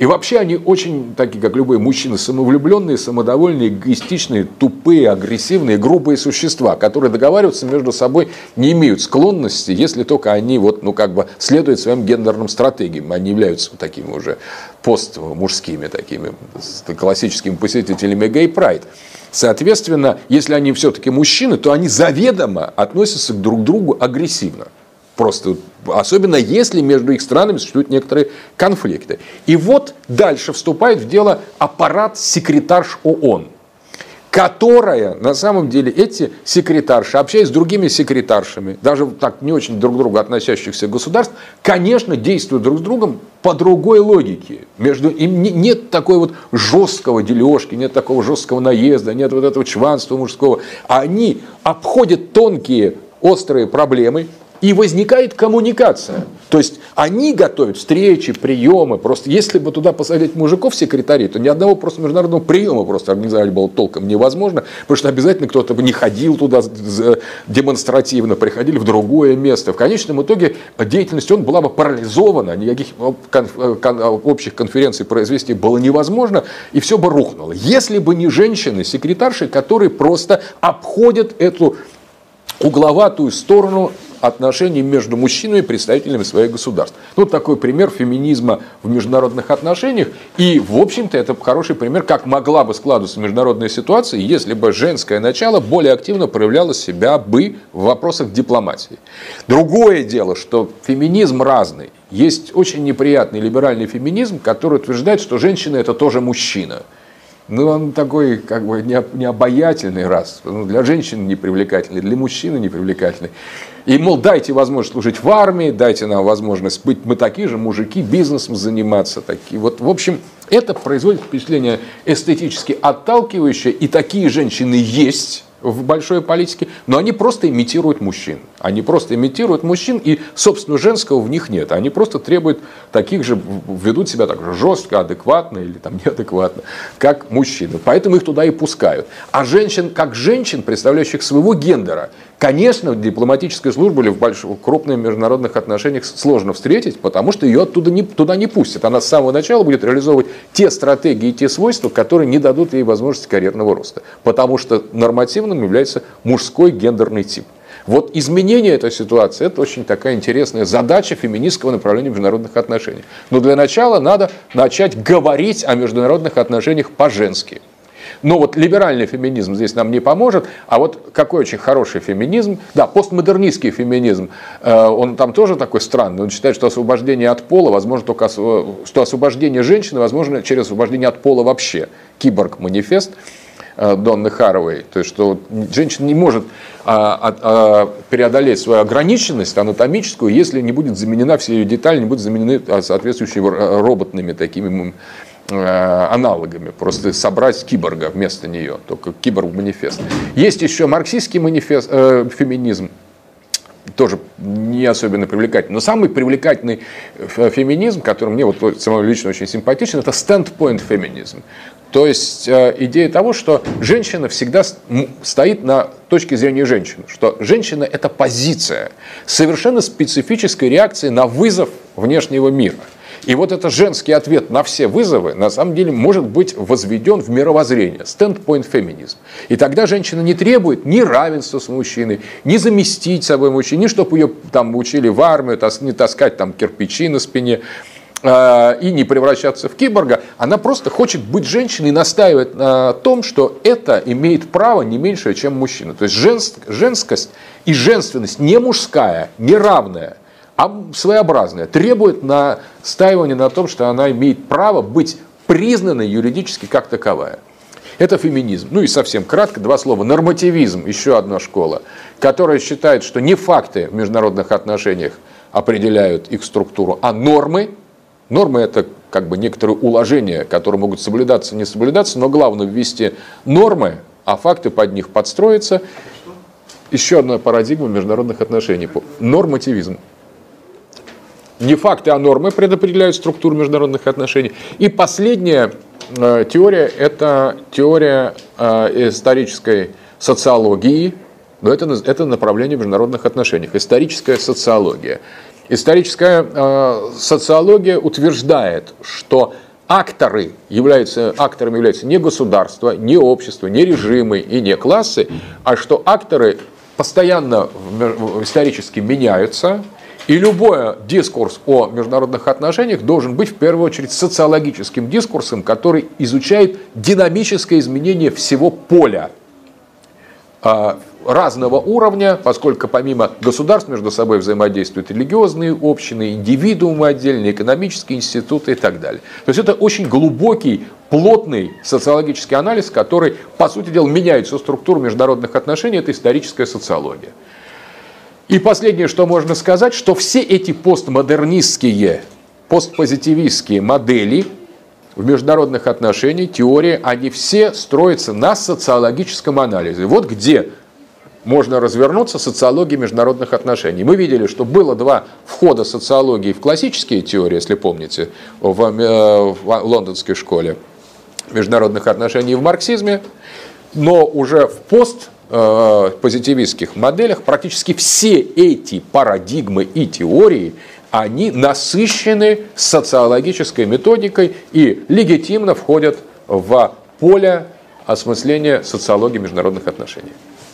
И вообще они очень, такие как любые мужчины, самовлюбленные, самодовольные, эгоистичные, тупые, агрессивные, грубые существа, которые договариваться между собой не имеют склонности, если только они вот, ну, как бы следуют своим гендерным стратегиям. Они являются такими уже постмужскими, такими классическими посетителями гей-прайд. Соответственно, если они все-таки мужчины, то они заведомо относятся друг к другу агрессивно. Просто, особенно если между их странами существуют некоторые конфликты. И вот дальше вступает в дело аппарат секретарш ООН, которая, на самом деле, эти секретарши, общаясь с другими секретаршами, даже так не очень друг к другу относящихся государств, конечно, действуют друг с другом по другой логике. Между им нет такой вот жесткого дележки, нет такого жесткого наезда, нет вот этого чванства мужского. Они обходят тонкие острые проблемы, и возникает коммуникация. То есть они готовят встречи, приемы. Просто если бы туда посадить мужиков секретарей, то ни одного просто международного приема просто организовать было толком невозможно, потому что обязательно кто-то бы не ходил туда демонстративно, приходили в другое место. В конечном итоге деятельность он была бы парализована, никаких общих конференций произвести было невозможно, и все бы рухнуло. Если бы не женщины, секретарши, которые просто обходят эту угловатую сторону отношений между мужчинами и представителями своих государств. Ну, вот такой пример феминизма в международных отношениях. И, в общем-то, это хороший пример, как могла бы складываться международная ситуация, если бы женское начало более активно проявляло себя бы в вопросах дипломатии. Другое дело, что феминизм разный. Есть очень неприятный либеральный феминизм, который утверждает, что женщина это тоже мужчина. Ну, он такой, как бы, необаятельный раз. Ну, для женщин непривлекательный, для мужчины непривлекательный. И, мол, дайте возможность служить в армии, дайте нам возможность быть, мы такие же мужики, бизнесом заниматься. Такие. Вот, в общем, это производит впечатление эстетически отталкивающее, и такие женщины есть в большой политике, но они просто имитируют мужчин. Они просто имитируют мужчин, и, собственно, женского в них нет. Они просто требуют таких же, ведут себя так же жестко, адекватно или там неадекватно, как мужчины. Поэтому их туда и пускают. А женщин, как женщин, представляющих своего гендера, конечно, в дипломатической службе или в больших, крупных международных отношениях сложно встретить, потому что ее оттуда не, туда не пустят. Она с самого начала будет реализовывать те стратегии и те свойства, которые не дадут ей возможности карьерного роста. Потому что нормативным является мужской гендерный тип. Вот изменение этой ситуации – это очень такая интересная задача феминистского направления международных отношений. Но для начала надо начать говорить о международных отношениях по-женски. Но вот либеральный феминизм здесь нам не поможет. А вот какой очень хороший феминизм. Да, постмодернистский феминизм. Э, он там тоже такой странный. Он считает, что освобождение от пола возможно только что освобождение женщины возможно через освобождение от пола вообще. Киборг-манифест. Э, Донны Харовой, то есть что женщина не может а, а, а, преодолеть свою ограниченность анатомическую, если не будет заменена все ее детали, не будут заменены соответствующими роботными такими э, аналогами, просто собрать киборга вместо нее, только киборг-манифест. Есть еще марксистский манифест, э, феминизм, тоже не особенно привлекательный. Но самый привлекательный феминизм, который мне вот самому лично очень симпатичен, это standpoint феминизм. То есть э, идея того, что женщина всегда стоит на точке зрения женщины, что женщина – это позиция, совершенно специфической реакции на вызов внешнего мира. И вот этот женский ответ на все вызовы, на самом деле, может быть возведен в мировоззрение, standpoint феминизм. И тогда женщина не требует ни равенства с мужчиной, ни заместить собой мужчину, ни чтобы ее там учили в армию, не таскать там кирпичи на спине, и не превращаться в киборга, она просто хочет быть женщиной и настаивает на том, что это имеет право не меньше, чем мужчина. То есть женскость и женственность не мужская, не равная, а своеобразная, требует настаивания на том, что она имеет право быть признанной юридически как таковая. Это феминизм. Ну и совсем кратко, два слова. Нормативизм, еще одна школа, которая считает, что не факты в международных отношениях определяют их структуру, а нормы, Нормы – это как бы некоторые уложения, которые могут соблюдаться, не соблюдаться, но главное ввести нормы, а факты под них подстроиться. Еще одна парадигма международных отношений – нормативизм. Не факты, а нормы предопределяют структуру международных отношений. И последняя э, теория – это теория э, исторической социологии, но это, это направление в международных отношениях, историческая социология. Историческая э, социология утверждает, что акторы являются, акторами являются не государство, не общество, не режимы и не классы, а что акторы постоянно исторически меняются, и любой дискурс о международных отношениях должен быть в первую очередь социологическим дискурсом, который изучает динамическое изменение всего поля. А, разного уровня, поскольку помимо государств между собой взаимодействуют религиозные общины, индивидуумы отдельные, экономические институты и так далее. То есть это очень глубокий, плотный социологический анализ, который, по сути дела, меняет всю структуру международных отношений, это историческая социология. И последнее, что можно сказать, что все эти постмодернистские, постпозитивистские модели в международных отношениях, теории, они все строятся на социологическом анализе. Вот где можно развернуться социологии международных отношений. Мы видели, что было два входа социологии в классические теории, если помните, в, э, в лондонской школе международных отношений в марксизме, но уже в пост э, позитивистских моделях практически все эти парадигмы и теории они насыщены социологической методикой и легитимно входят в поле осмысления социологии международных отношений.